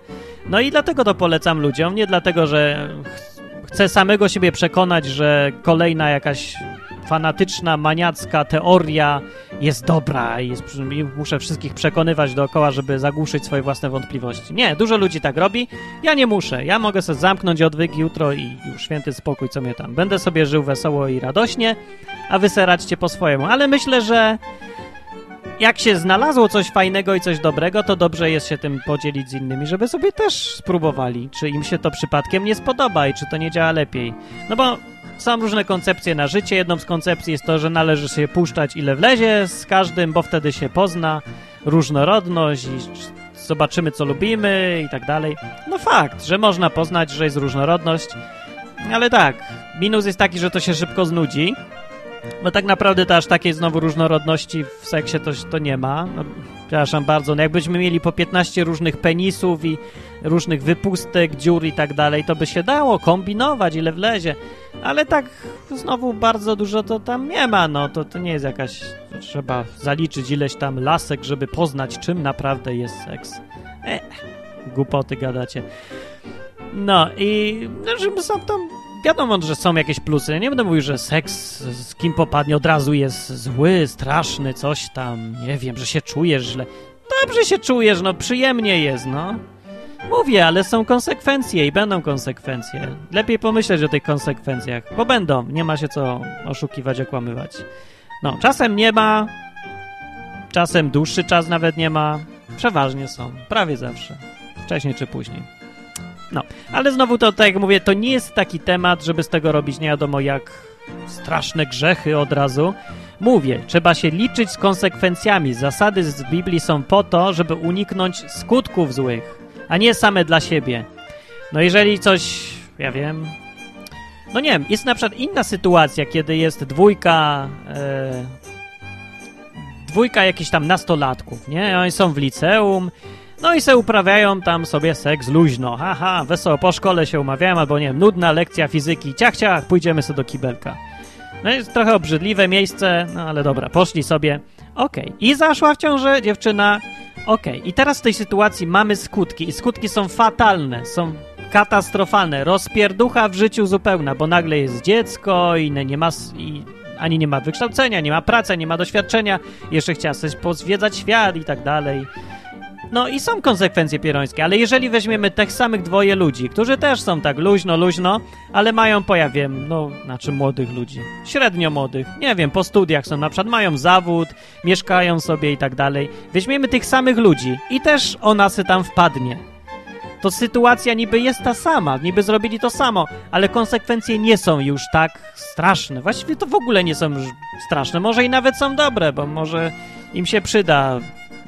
No i dlatego to polecam ludziom, nie dlatego, że chcę samego siebie przekonać, że kolejna jakaś fanatyczna, maniacka teoria jest dobra i, jest, i muszę wszystkich przekonywać dookoła, żeby zagłuszyć swoje własne wątpliwości. Nie, dużo ludzi tak robi. Ja nie muszę. Ja mogę sobie zamknąć odwyk jutro i już święty spokój, co mnie tam. Będę sobie żył wesoło i radośnie, a wy se po swojemu. Ale myślę, że jak się znalazło coś fajnego i coś dobrego, to dobrze jest się tym podzielić z innymi, żeby sobie też spróbowali, czy im się to przypadkiem nie spodoba i czy to nie działa lepiej. No bo są różne koncepcje na życie. Jedną z koncepcji jest to, że należy się puszczać ile wlezie z każdym, bo wtedy się pozna różnorodność i zobaczymy, co lubimy i tak dalej. No fakt, że można poznać, że jest różnorodność, ale tak, minus jest taki, że to się szybko znudzi, bo tak naprawdę to aż takiej znowu różnorodności w seksie to, to nie ma. No, Przepraszam bardzo, no jakbyśmy mieli po 15 różnych penisów i różnych wypustek, dziur i tak dalej, to by się dało kombinować, ile wlezie. Ale tak znowu bardzo dużo to tam nie ma, no to, to nie jest jakaś... Trzeba zaliczyć ileś tam lasek, żeby poznać, czym naprawdę jest seks. E, głupoty gadacie. No i żeby są tam wiadomo, że są jakieś plusy. Ja nie będę mówił, że seks z kim popadnie od razu jest zły, straszny, coś tam, nie wiem, że się czujesz źle. Dobrze się czujesz, no przyjemnie jest, no. Mówię, ale są konsekwencje i będą konsekwencje. Lepiej pomyśleć o tych konsekwencjach, bo będą. Nie ma się co oszukiwać, okłamywać. No, czasem nie ma, czasem dłuższy czas nawet nie ma. Przeważnie są, prawie zawsze. Wcześniej czy później. No, ale znowu to, tak jak mówię, to nie jest taki temat, żeby z tego robić nie wiadomo jak straszne grzechy od razu. Mówię, trzeba się liczyć z konsekwencjami. Zasady z Biblii są po to, żeby uniknąć skutków złych, a nie same dla siebie. No jeżeli coś, ja wiem, no nie wiem, jest na przykład inna sytuacja, kiedy jest dwójka, e, dwójka jakichś tam nastolatków, nie? Oni są w liceum, no i se uprawiają tam sobie seks luźno. Haha, wesoło, po szkole się umawiają, albo nie wiem, nudna lekcja fizyki. Ciach, ciach, pójdziemy sobie do kibelka. No jest trochę obrzydliwe miejsce, no ale dobra, poszli sobie. Okej. Okay. I zaszła w ciążę dziewczyna. Okej. Okay. I teraz w tej sytuacji mamy skutki. I skutki są fatalne, są katastrofalne. Rozpierducha w życiu zupełna, bo nagle jest dziecko i nie ma... I ani nie ma wykształcenia, nie ma pracy, nie ma doświadczenia, jeszcze chciała sobie pozwiedzać świat i tak dalej. No i są konsekwencje pierońskie, ale jeżeli weźmiemy tych samych dwoje ludzi, którzy też są tak luźno, luźno, ale mają, powiem, no, znaczy młodych ludzi, średnio młodych, nie wiem, po studiach są, na przykład mają zawód, mieszkają sobie i tak dalej. Weźmiemy tych samych ludzi i też ona se tam wpadnie. To sytuacja niby jest ta sama, niby zrobili to samo, ale konsekwencje nie są już tak straszne. Właściwie to w ogóle nie są straszne, może i nawet są dobre, bo może im się przyda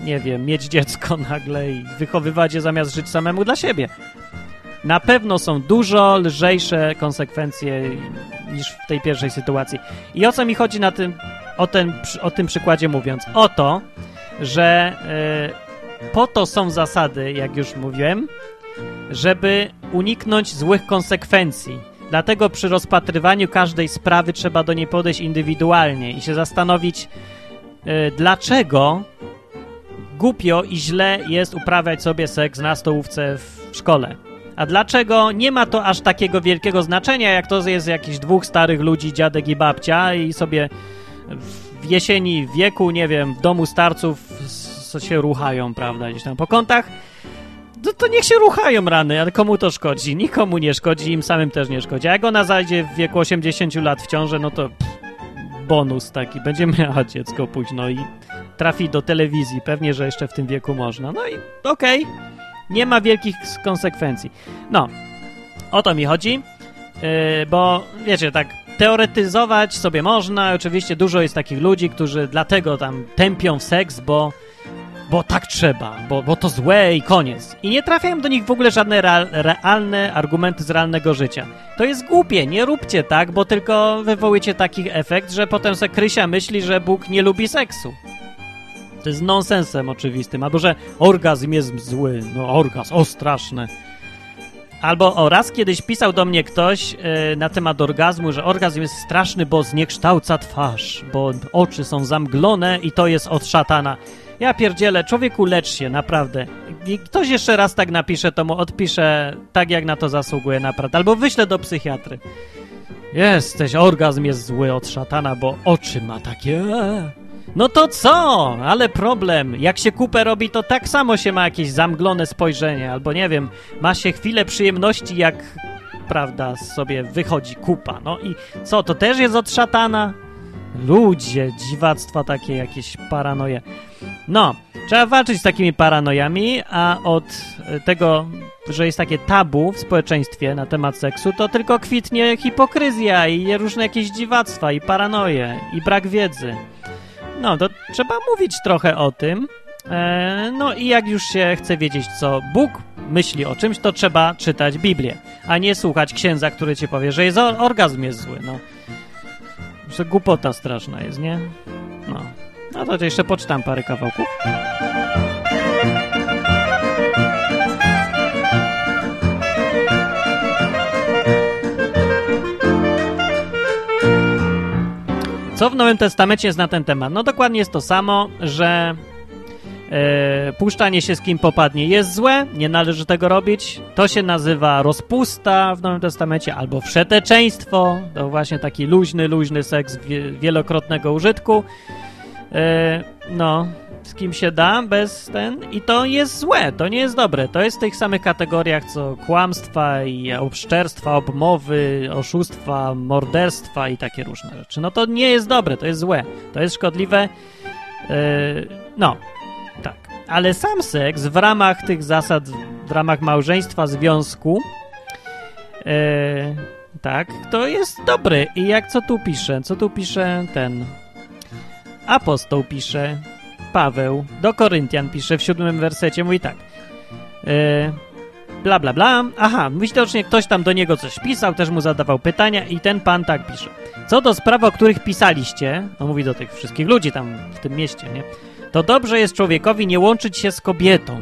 nie wiem, mieć dziecko nagle i wychowywać je zamiast żyć samemu dla siebie. Na pewno są dużo lżejsze konsekwencje niż w tej pierwszej sytuacji. I o co mi chodzi na tym, o, ten, o tym przykładzie mówiąc? O to, że yy, po to są zasady, jak już mówiłem, żeby uniknąć złych konsekwencji. Dlatego przy rozpatrywaniu każdej sprawy trzeba do niej podejść indywidualnie i się zastanowić, yy, dlaczego głupio i źle jest uprawiać sobie seks na stołówce w szkole. A dlaczego nie ma to aż takiego wielkiego znaczenia, jak to jest jakichś dwóch starych ludzi, dziadek i babcia i sobie w jesieni wieku, nie wiem, w domu starców co się ruchają, prawda, gdzieś tam po kątach, to, to niech się ruchają rany, ale komu to szkodzi? Nikomu nie szkodzi, im samym też nie szkodzi. A jak ona zajdzie w wieku 80 lat w ciąży, no to pff, bonus taki, będzie miała dziecko późno i trafi do telewizji. Pewnie, że jeszcze w tym wieku można. No i okej, okay. nie ma wielkich konsekwencji. No, o to mi chodzi, yy, bo wiecie, tak teoretyzować sobie można. Oczywiście dużo jest takich ludzi, którzy dlatego tam tępią seks, bo bo tak trzeba, bo, bo to złe i koniec. I nie trafiają do nich w ogóle żadne realne argumenty z realnego życia. To jest głupie, nie róbcie tak, bo tylko wywołujecie taki efekt, że potem se Krysia myśli, że Bóg nie lubi seksu. To jest nonsensem oczywistym. Albo, że orgazm jest zły. No orgazm, o straszne. Albo o raz kiedyś pisał do mnie ktoś yy, na temat orgazmu, że orgazm jest straszny, bo zniekształca twarz, bo oczy są zamglone i to jest od szatana. Ja pierdzielę, człowieku lecz się, naprawdę. I ktoś jeszcze raz tak napisze, to mu odpiszę tak, jak na to zasługuje, naprawdę. Albo wyślę do psychiatry. Jesteś, orgazm jest zły od szatana, bo oczy ma takie... No to co? Ale problem. Jak się kupę robi, to tak samo się ma jakieś zamglone spojrzenie, albo nie wiem, ma się chwilę przyjemności, jak prawda, sobie wychodzi kupa. No i co, to też jest od szatana? Ludzie, dziwactwa takie, jakieś paranoje. No, trzeba walczyć z takimi paranojami, a od tego, że jest takie tabu w społeczeństwie na temat seksu, to tylko kwitnie hipokryzja i różne jakieś dziwactwa i paranoje i brak wiedzy. No, to trzeba mówić trochę o tym. E, no i jak już się chce wiedzieć, co Bóg myśli o czymś, to trzeba czytać Biblię, a nie słuchać księdza, który ci powie, że jest orgazm jest zły. No, że głupota straszna jest, nie? No. No to jeszcze poczytam parę kawałków. Co w Nowym Testamencie jest na ten temat? No dokładnie jest to samo, że e, puszczanie się z kim popadnie jest złe, nie należy tego robić. To się nazywa rozpusta w Nowym Testamencie albo wszeteczeństwo. To właśnie taki luźny, luźny seks wie, wielokrotnego użytku. E, no, z kim się da, bez ten. I to jest złe, to nie jest dobre. To jest w tych samych kategoriach co kłamstwa i obszczerstwa, obmowy, oszustwa, morderstwa i takie różne rzeczy. No to nie jest dobre, to jest złe, to jest szkodliwe. Yy, no, tak. Ale sam seks w ramach tych zasad, w ramach małżeństwa, związku, yy, tak, to jest dobry. I jak co tu pisze? Co tu pisze ten apostoł pisze? Paweł do Koryntian pisze w siódmym wersecie, mówi tak. Yy, bla, bla, bla. Aha, widocznie ktoś tam do niego coś pisał, też mu zadawał pytania i ten pan tak pisze. Co do spraw, o których pisaliście, on mówi do tych wszystkich ludzi tam w tym mieście, nie? To dobrze jest człowiekowi nie łączyć się z kobietą.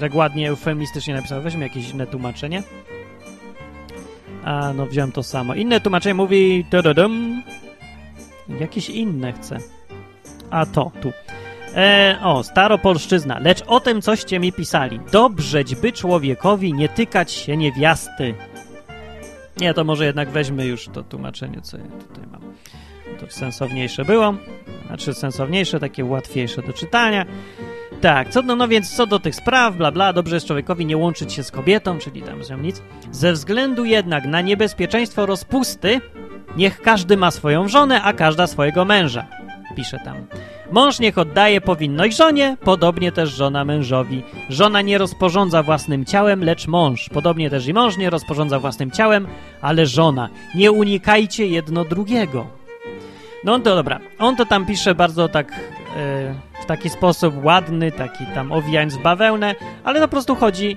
Tak ładnie eufemistycznie napisał. Weźmy jakieś inne tłumaczenie. A, no wziąłem to samo. Inne tłumaczenie mówi... Jakieś inne chcę. A to, tu. E, o, staropolszczyzna. Lecz o tym coście mi pisali. Dobrzeć by człowiekowi nie tykać się niewiasty. Nie, to może jednak weźmy już to tłumaczenie, co ja tutaj mam. To sensowniejsze było. Znaczy sensowniejsze, takie łatwiejsze do czytania. Tak, co, no, no więc co do tych spraw, bla bla, dobrze jest człowiekowi nie łączyć się z kobietą, czyli tam z nią nic. Ze względu jednak na niebezpieczeństwo rozpusty, niech każdy ma swoją żonę, a każda swojego męża. Pisze tam. Mąż niech oddaje powinność żonie, podobnie też żona mężowi. Żona nie rozporządza własnym ciałem, lecz mąż. Podobnie też i mąż nie rozporządza własnym ciałem, ale żona. Nie unikajcie jedno drugiego. No to dobra. On to tam pisze bardzo tak e, w taki sposób ładny, taki tam owijając bawełnę, ale po prostu chodzi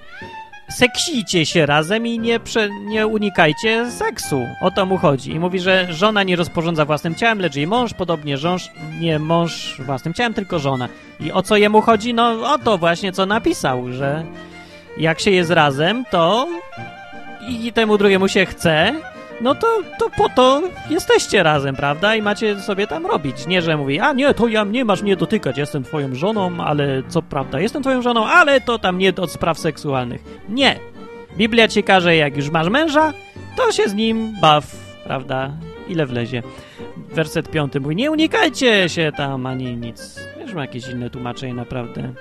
seksijcie się razem i nie, prze, nie unikajcie seksu. O to mu chodzi. I mówi, że żona nie rozporządza własnym ciałem, lecz jej mąż, podobnie żąż, nie mąż własnym ciałem, tylko żona. I o co jemu chodzi? No o to właśnie, co napisał, że jak się jest razem, to i temu drugiemu się chce, no to, to po to jesteście razem, prawda? I macie sobie tam robić. Nie, że mówi, a nie, to ja nie masz mnie dotykać, jestem twoją żoną, ale co prawda, jestem twoją żoną, ale to tam nie od spraw seksualnych. Nie. Biblia ci każe, jak już masz męża, to się z nim baw, prawda? Ile wlezie. Werset piąty mówi, nie unikajcie się tam ani nic. Wiesz, ma jakieś inne tłumaczenie naprawdę.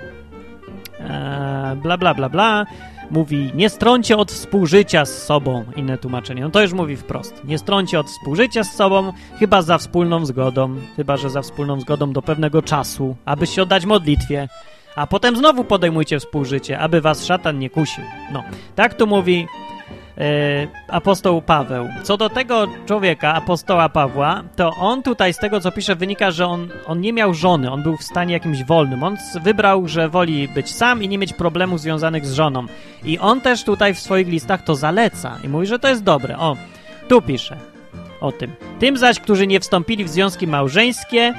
Eee, bla, bla, bla, bla mówi nie strącie od współżycia z sobą, inne tłumaczenie. No to już mówi wprost. Nie strącie od współżycia z sobą, chyba za wspólną zgodą, chyba że za wspólną zgodą do pewnego czasu, aby się oddać modlitwie, a potem znowu podejmujcie współżycie, aby was szatan nie kusił. No, tak tu mówi apostoł Paweł. Co do tego człowieka, apostoła Pawła, to on tutaj z tego, co pisze, wynika, że on, on nie miał żony, on był w stanie jakimś wolnym. On wybrał, że woli być sam i nie mieć problemów związanych z żoną. I on też tutaj w swoich listach to zaleca i mówi, że to jest dobre. O, tu pisze o tym. Tym zaś, którzy nie wstąpili w związki małżeńskie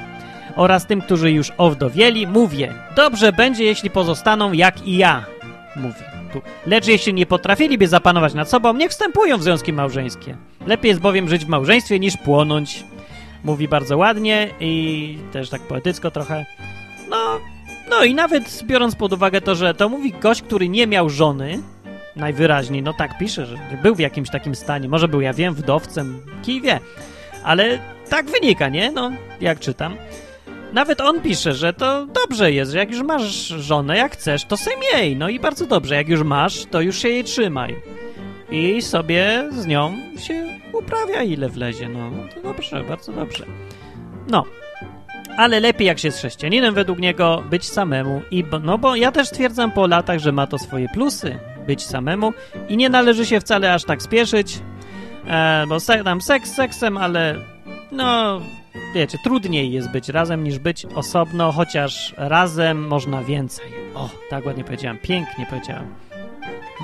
oraz tym, którzy już owdowieli, mówię, dobrze będzie, jeśli pozostaną jak i ja, mówi. Lecz jeśli nie potrafiliby zapanować nad sobą, nie wstępują w związki małżeńskie. Lepiej jest bowiem żyć w małżeństwie niż płonąć. Mówi bardzo ładnie i też tak poetycko trochę. No, no i nawet biorąc pod uwagę to, że to mówi gość, który nie miał żony, najwyraźniej, no tak pisze, że był w jakimś takim stanie. Może był, ja wiem, wdowcem, kij wie. Ale tak wynika, nie? No, jak czytam. Nawet on pisze, że to dobrze jest, że jak już masz żonę, jak chcesz, to sobie jej. No i bardzo dobrze, jak już masz, to już się jej trzymaj. I sobie z nią się uprawia, ile wlezie. No, no to dobrze, bardzo dobrze. No, ale lepiej jak się jest chrześcijaninem według niego być samemu. I no bo ja też stwierdzam po latach, że ma to swoje plusy być samemu i nie należy się wcale aż tak spieszyć, e, bo se, tam seks seksem, ale no wiecie, trudniej jest być razem niż być osobno, chociaż razem można więcej. O, tak ładnie powiedziałem, pięknie powiedziałem.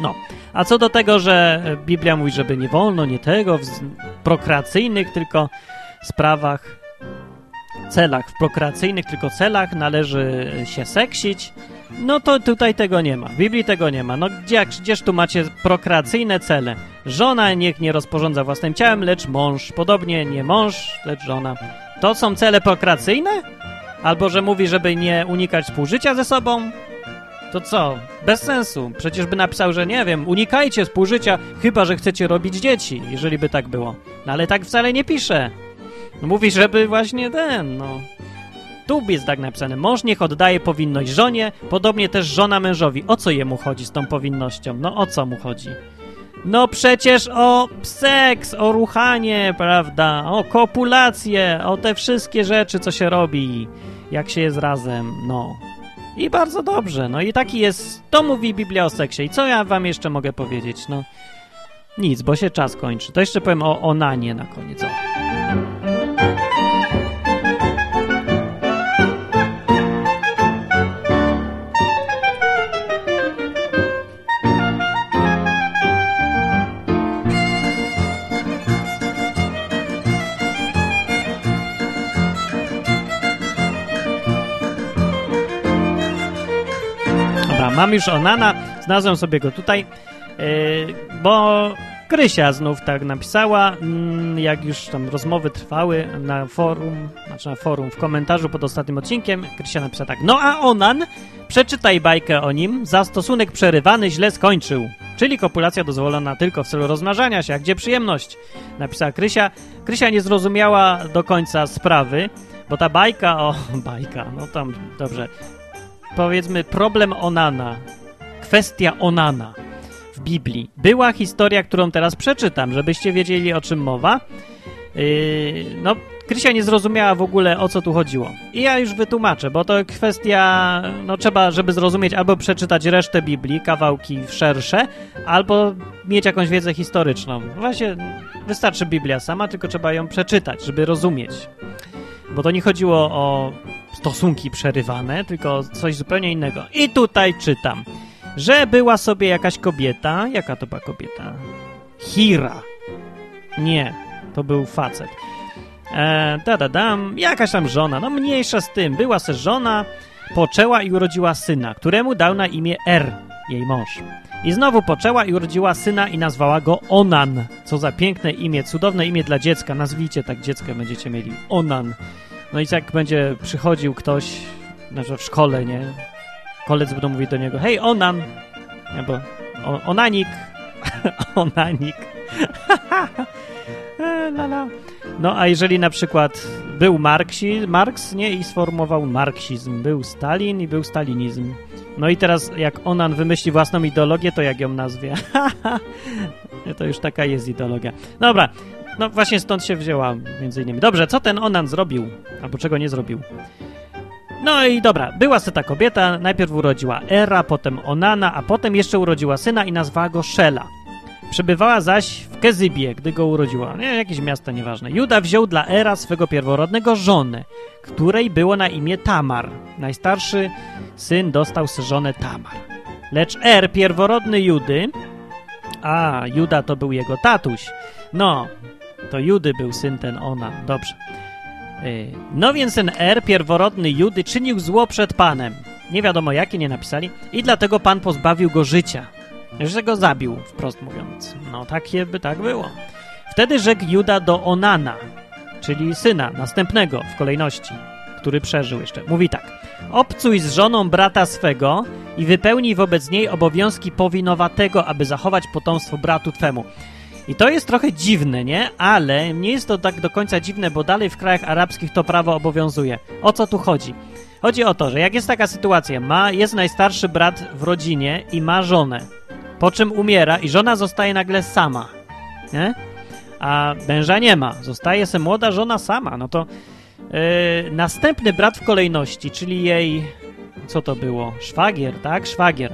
No, a co do tego, że Biblia mówi, żeby nie wolno, nie tego, w prokreacyjnych tylko sprawach. celach, w prokreacyjnych tylko celach należy się seksić, no to tutaj tego nie ma. W Biblii tego nie ma. No gdzie, gdzież tu macie prokreacyjne cele? Żona niech nie rozporządza własnym ciałem, lecz mąż. Podobnie nie mąż, lecz żona. To są cele prokreacyjne? Albo że mówi, żeby nie unikać współżycia ze sobą? To co? Bez sensu. Przecież by napisał, że nie wiem, unikajcie współżycia, chyba że chcecie robić dzieci, jeżeli by tak było. No ale tak wcale nie pisze. Mówi, żeby właśnie ten, no. Tu jest tak napisane. Mąż niech oddaje powinność żonie, podobnie też żona mężowi. O co jemu chodzi z tą powinnością? No o co mu chodzi? No przecież o seks, o ruchanie, prawda? O kopulację, o te wszystkie rzeczy, co się robi, jak się jest razem, no. I bardzo dobrze, no i taki jest, to mówi Biblia o seksie. I co ja wam jeszcze mogę powiedzieć? No nic, bo się czas kończy. To jeszcze powiem o Onanie na koniec. O. mam już Onana, znalazłem sobie go tutaj, yy, bo Krysia znów tak napisała, mm, jak już tam rozmowy trwały na forum, znaczy na forum, w komentarzu pod ostatnim odcinkiem, Krysia napisała tak, no a Onan, przeczytaj bajkę o nim, za stosunek przerywany źle skończył, czyli kopulacja dozwolona tylko w celu rozmnażania się, a gdzie przyjemność, napisała Krysia. Krysia nie zrozumiała do końca sprawy, bo ta bajka o... bajka, no tam, dobrze, powiedzmy problem Onana, kwestia Onana w Biblii. Była historia, którą teraz przeczytam, żebyście wiedzieli o czym mowa. Yy, no, Krysia nie zrozumiała w ogóle o co tu chodziło. I ja już wytłumaczę, bo to kwestia, no trzeba, żeby zrozumieć, albo przeczytać resztę Biblii, kawałki szersze, albo mieć jakąś wiedzę historyczną. Właśnie wystarczy Biblia sama, tylko trzeba ją przeczytać, żeby rozumieć. Bo to nie chodziło o stosunki przerywane, tylko coś zupełnie innego. I tutaj czytam, że była sobie jakaś kobieta. Jaka to była kobieta? Hira. Nie, to był facet. E, da, da, dam, jakaś tam żona, no mniejsza z tym. Była se żona, poczęła i urodziła syna, któremu dał na imię Er, jej mąż. I znowu poczęła i urodziła syna i nazwała go Onan. Co za piękne imię, cudowne imię dla dziecka. Nazwijcie tak dziecko, będziecie mieli. Onan. No i jak będzie przychodził ktoś, na przykład w szkole, nie? Koledzy będą mówić do niego, hej, Onan! Albo Onanik! onanik! E, Lala. No a jeżeli na przykład był Marksi, Marks, nie, i sformułował marksizm, był Stalin i był stalinizm. No i teraz jak Onan wymyśli własną ideologię, to jak ją nazwie? to już taka jest ideologia. Dobra, no właśnie stąd się wzięła między innymi. Dobrze, co ten Onan zrobił? Albo czego nie zrobił? No i dobra, była se ta kobieta, najpierw urodziła Era, potem Onana, a potem jeszcze urodziła syna i nazwała go Szela. Przebywała zaś w Kezybie, gdy go urodziła. Nie, jakieś miasto, nieważne. Juda wziął dla Era swego pierworodnego żonę, której było na imię Tamar. Najstarszy syn dostał żonę Tamar. Lecz Er, pierworodny Judy, a Juda to był jego tatuś, no, to Judy był syn ten Ona, dobrze. Yy, No więc ten Er, pierworodny Judy, czynił zło przed Panem. Nie wiadomo jakie, nie napisali. I dlatego Pan pozbawił go życia. Że go zabił, wprost mówiąc. No takie by tak było. Wtedy rzekł Juda do Onana, czyli syna, następnego w kolejności, który przeżył jeszcze. Mówi tak. Obcuj z żoną brata swego i wypełnij wobec niej obowiązki powinowatego, aby zachować potomstwo bratu twemu. I to jest trochę dziwne, nie? Ale nie jest to tak do końca dziwne, bo dalej w krajach arabskich to prawo obowiązuje. O co tu chodzi? Chodzi o to, że jak jest taka sytuacja, ma, jest najstarszy brat w rodzinie i ma żonę, po czym umiera i żona zostaje nagle sama, nie? A męża nie ma, zostaje se młoda żona sama, no to yy, następny brat w kolejności, czyli jej, co to było? Szwagier, tak? Szwagier.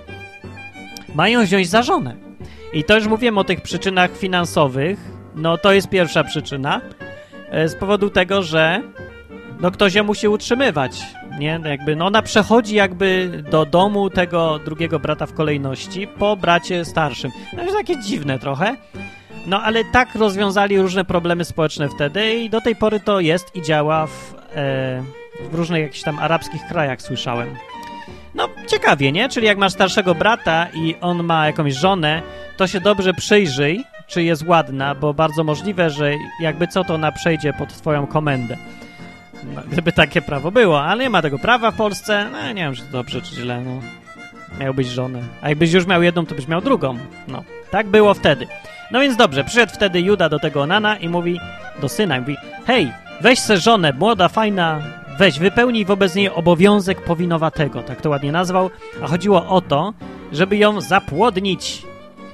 Mają wziąć za żonę. I to już mówiłem o tych przyczynach finansowych. No to jest pierwsza przyczyna. e, Z powodu tego, że no ktoś ją musi utrzymywać. Nie, jakby, no ona przechodzi jakby do domu tego drugiego brata w kolejności po bracie starszym. No jest takie dziwne trochę. No ale tak rozwiązali różne problemy społeczne wtedy i do tej pory to jest i działa w w różnych jakichś tam arabskich krajach słyszałem. No, ciekawie, nie? Czyli jak masz starszego brata i on ma jakąś żonę, to się dobrze przyjrzyj, czy jest ładna, bo bardzo możliwe, że jakby co, to ona przejdzie pod twoją komendę. No, gdyby takie prawo było, ale nie ma tego prawa w Polsce, no nie wiem, czy to dobrze, czy źle, no. Miałbyś żonę. A jakbyś już miał jedną, to byś miał drugą. No, tak było wtedy. No więc dobrze, przyszedł wtedy Juda do tego Onana i mówi do syna, mówi, hej, weź se żonę, młoda, fajna, weź, wypełnij wobec niej obowiązek powinowatego, tak to ładnie nazwał, a chodziło o to, żeby ją zapłodnić,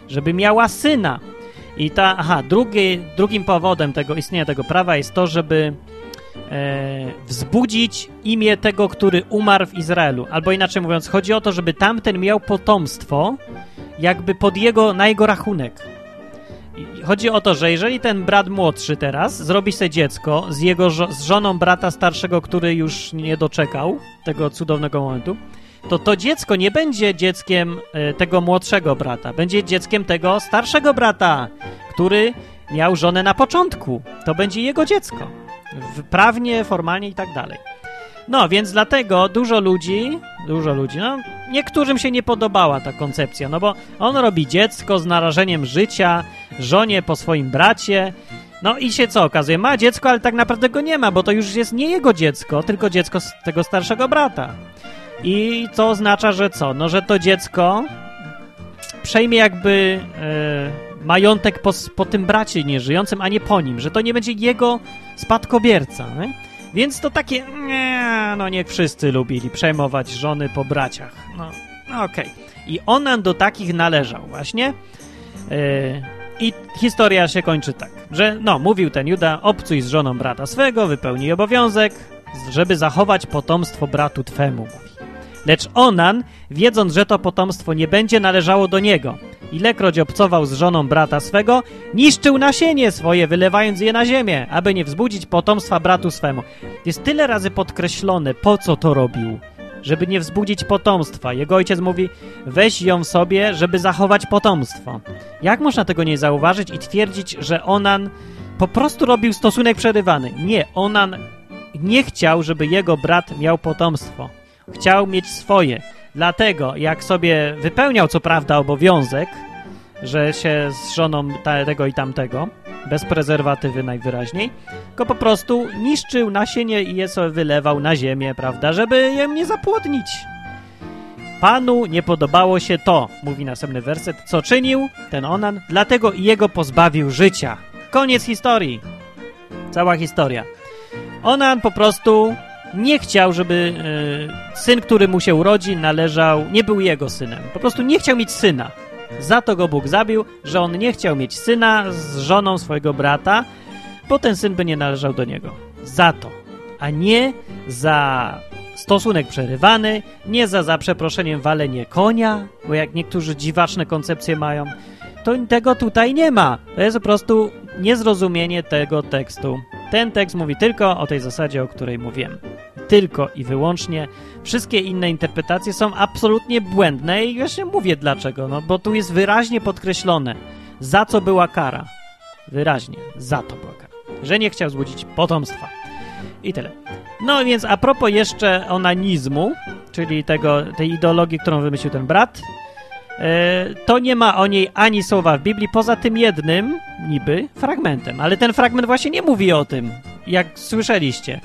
żeby miała syna. I ta, aha, drugi, drugim powodem tego istnienia tego prawa jest to, żeby e, wzbudzić imię tego, który umarł w Izraelu. Albo inaczej mówiąc, chodzi o to, żeby tamten miał potomstwo, jakby pod jego, na jego rachunek. Chodzi o to, że jeżeli ten brat młodszy teraz zrobi sobie dziecko z jego z żoną brata starszego, który już nie doczekał tego cudownego momentu, to to dziecko nie będzie dzieckiem e, tego młodszego brata, będzie dzieckiem tego starszego brata, który miał żonę na początku. To będzie jego dziecko. Prawnie, formalnie i tak dalej. No, więc dlatego dużo ludzi, dużo ludzi, no, niektórym się nie podobała ta koncepcja, no bo on robi dziecko z narażeniem życia, żonie po swoim bracie, no i się co okazuje? Ma dziecko, ale tak naprawdę go nie ma, bo to już jest nie jego dziecko, tylko dziecko tego starszego brata. I to oznacza, że co? No, że to dziecko przejmie jakby e, majątek po, po tym bracie nieżyjącym, a nie po nim, że to nie będzie jego spadkobierca. Nie? Więc to takie, nie, no niech wszyscy lubili przejmować żony po braciach. No, no okej. Okay. I Onan do takich należał właśnie. Yy, I historia się kończy tak, że no, mówił ten Juda, obcuj z żoną brata swego, wypełnij obowiązek, żeby zachować potomstwo bratu twemu. Lecz Onan, wiedząc, że to potomstwo nie będzie należało do niego, ilekroć obcował z żoną brata swego, niszczył nasienie swoje, wylewając je na ziemię, aby nie wzbudzić potomstwa bratu swemu. Jest tyle razy podkreślone, po co to robił, żeby nie wzbudzić potomstwa. Jego ojciec mówi, weź ją sobie, żeby zachować potomstwo. Jak można tego nie zauważyć i twierdzić, że Onan po prostu robił stosunek przerywany? Nie, Onan nie chciał, żeby jego brat miał potomstwo. Chciał mieć swoje. Dlatego, jak sobie wypełniał co prawda obowiązek, że się z żoną tego i tamtego, bez prezerwatywy najwyraźniej, tylko po prostu niszczył nasienie i je sobie wylewał na ziemię, prawda, żeby je nie zapłodnić. Panu nie podobało się to, mówi następny werset, co czynił ten Onan, dlatego jego pozbawił życia. Koniec historii. Cała historia. Onan po prostu nie chciał, żeby e, syn, który mu się urodzi, należał, nie był jego synem. Po prostu nie chciał mieć syna. Za to go Bóg zabił, że on nie chciał mieć syna z żoną swojego brata, bo ten syn by nie należał do niego. Za to, a nie za stosunek przerywany, nie za, za przeproszeniem walenie konia, bo jak niektórzy dziwaczne koncepcje mają, to tego tutaj nie ma. To jest po prostu niezrozumienie tego tekstu. Ten tekst mówi tylko o tej zasadzie, o której mówiłem. Tylko i wyłącznie. Wszystkie inne interpretacje są absolutnie błędne i właśnie mówię dlaczego. No bo tu jest wyraźnie podkreślone, za co była kara. Wyraźnie, za to była kara. Że nie chciał zbudzić potomstwa. I tyle. No więc a propos jeszcze onanizmu, czyli tego, tej ideologii, którą wymyślił ten brat, E, to nie ma o niej ani słowa w Biblii, poza tym jednym, niby, fragmentem. Ale ten fragment właśnie nie mówi o tym, jak słyszeliście.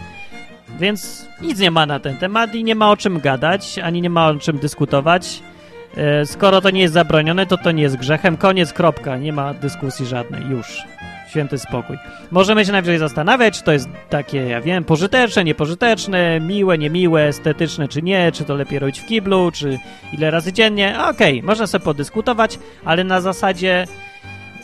Więc nic nie ma na ten temat i nie ma o czym gadać, ani nie ma o czym dyskutować. E, skoro to nie jest zabronione, to to nie jest grzechem. Koniec, kropka. Nie ma dyskusji żadnej. Już święty spokój. Możemy się najwyżej zastanawiać, czy to jest takie, ja wiem, pożyteczne, niepożyteczne, miłe, niemiłe, estetyczne, czy nie, czy to lepiej robić w kiblu, czy ile razy dziennie. Okej, okay, można sobie podyskutować, ale na zasadzie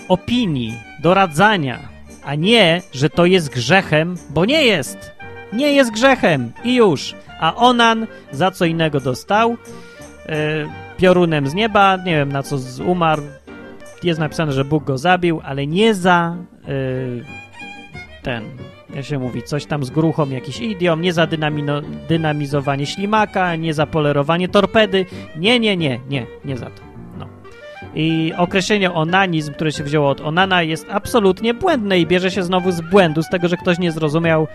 opinii, doradzania, a nie, że to jest grzechem, bo nie jest. Nie jest grzechem i już. A Onan za co innego dostał. Yy, piorunem z nieba, nie wiem na co umarł, jest napisane, że Bóg go zabił, ale nie za yy, ten, jak się mówi, coś tam z gruchą, jakiś idiom, nie za dynamino, dynamizowanie ślimaka, nie za polerowanie torpedy. Nie, nie, nie, nie, nie za to. I określenie onanizm, które się wzięło od onana, jest absolutnie błędne i bierze się znowu z błędu, z tego, że ktoś nie zrozumiał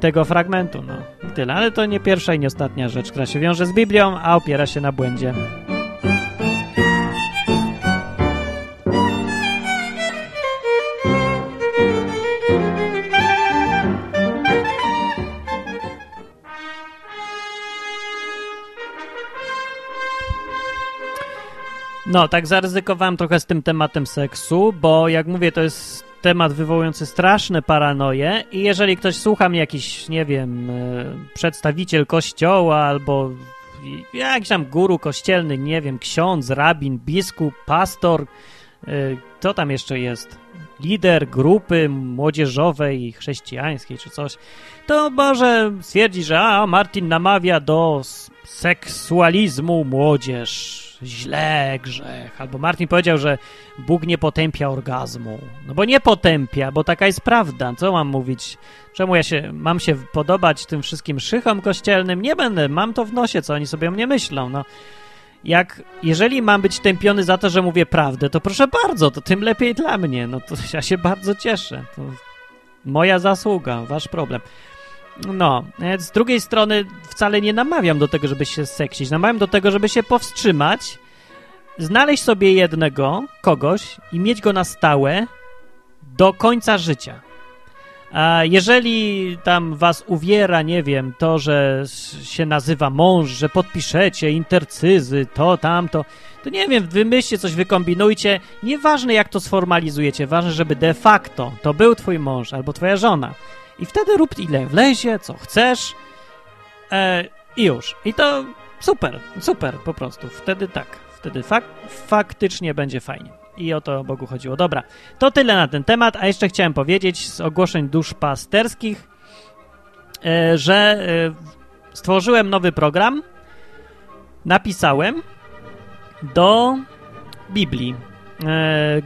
tego fragmentu. No tyle. Ale to nie pierwsza i nie ostatnia rzecz, która się wiąże z Biblią, a opiera się na błędzie. No, tak zaryzykowałem trochę z tym tematem seksu, bo jak mówię, to jest temat wywołujący straszne paranoje i jeżeli ktoś słucha mnie, jakiś, nie wiem, e, przedstawiciel kościoła albo jakiś tam guru kościelny, nie wiem, ksiądz, rabin, biskup, pastor, e, kto tam jeszcze jest? Lider grupy młodzieżowej, chrześcijańskiej czy coś, to może stwierdzić, że a, Martin namawia do seksualizmu młodzież źle, grzech. Albo Martin powiedział, że Bóg nie potępia orgazmu. No bo nie potępia, bo taka jest prawda. Co mam mówić? Czemu ja się mam się podobać tym wszystkim szychom kościelnym? Nie będę, mam to w nosie, co oni sobie o mnie myślą. No. Jak, jeżeli mam być tępiony za to, że mówię prawdę, to proszę bardzo, to tym lepiej dla mnie. No to ja się bardzo cieszę. To moja zasługa, wasz problem. No, z drugiej strony wcale nie namawiam do tego, żeby się seksić. Namawiam do tego, żeby się powstrzymać, znaleźć sobie jednego, kogoś i mieć go na stałe do końca życia. A jeżeli tam was uwiera, nie wiem, to, że się nazywa mąż, że podpiszecie intercyzy, to, tamto, to nie wiem, wymyślcie coś, wykombinujcie. Nieważne jak to sformalizujecie, ważne, żeby de facto to był twój mąż albo twoja żona. I wtedy rób ile wlezie, co chcesz e, i już. I to super, super po prostu. Wtedy tak, wtedy fak faktycznie będzie fajnie. I o to Bogu chodziło. Dobra, to tyle na ten temat, a jeszcze chciałem powiedzieć z ogłoszeń dusz pasterskich, e, że e, stworzyłem nowy program, napisałem do Biblii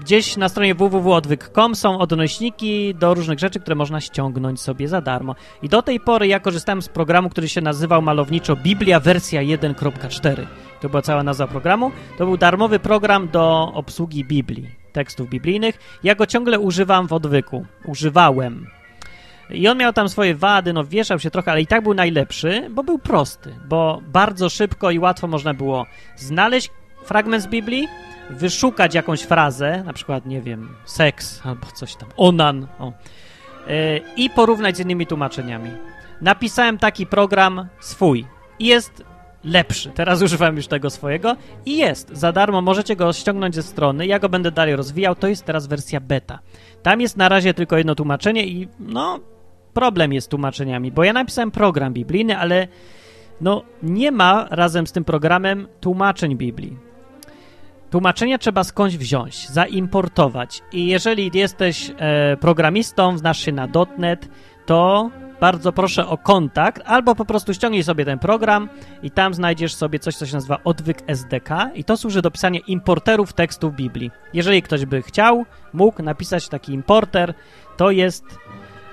gdzieś na stronie www.odwyk.com są odnośniki do różnych rzeczy, które można ściągnąć sobie za darmo. I do tej pory ja korzystałem z programu, który się nazywał malowniczo Biblia wersja 1.4. To była cała nazwa programu. To był darmowy program do obsługi Biblii, tekstów biblijnych. Ja go ciągle używam w odwyku. Używałem. I on miał tam swoje wady, no wieszał się trochę, ale i tak był najlepszy, bo był prosty, bo bardzo szybko i łatwo można było znaleźć fragment z Biblii, wyszukać jakąś frazę, na przykład, nie wiem, seks albo coś tam, onan, o, yy, i porównać z innymi tłumaczeniami. Napisałem taki program swój i jest lepszy. Teraz używam już tego swojego i jest za darmo. Możecie go ściągnąć ze strony. Ja go będę dalej rozwijał. To jest teraz wersja beta. Tam jest na razie tylko jedno tłumaczenie i no problem jest z tłumaczeniami, bo ja napisałem program biblijny, ale no nie ma razem z tym programem tłumaczeń Biblii. Tłumaczenia trzeba skądś wziąć, zaimportować. I jeżeli jesteś e, programistą, znasz się na .NET, to bardzo proszę o kontakt, albo po prostu ściągnij sobie ten program i tam znajdziesz sobie coś, co się nazywa odwyk SDK i to służy do pisania importerów tekstów Biblii. Jeżeli ktoś by chciał, mógł napisać taki importer, to jest...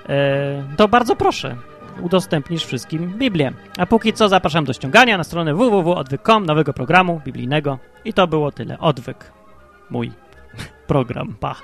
E, to bardzo proszę udostępnisz wszystkim Biblię. A póki co zapraszam do ściągania na stronę www.odwyk.com nowego programu biblijnego. I to było tyle. Odwyk. Mój program. Pa.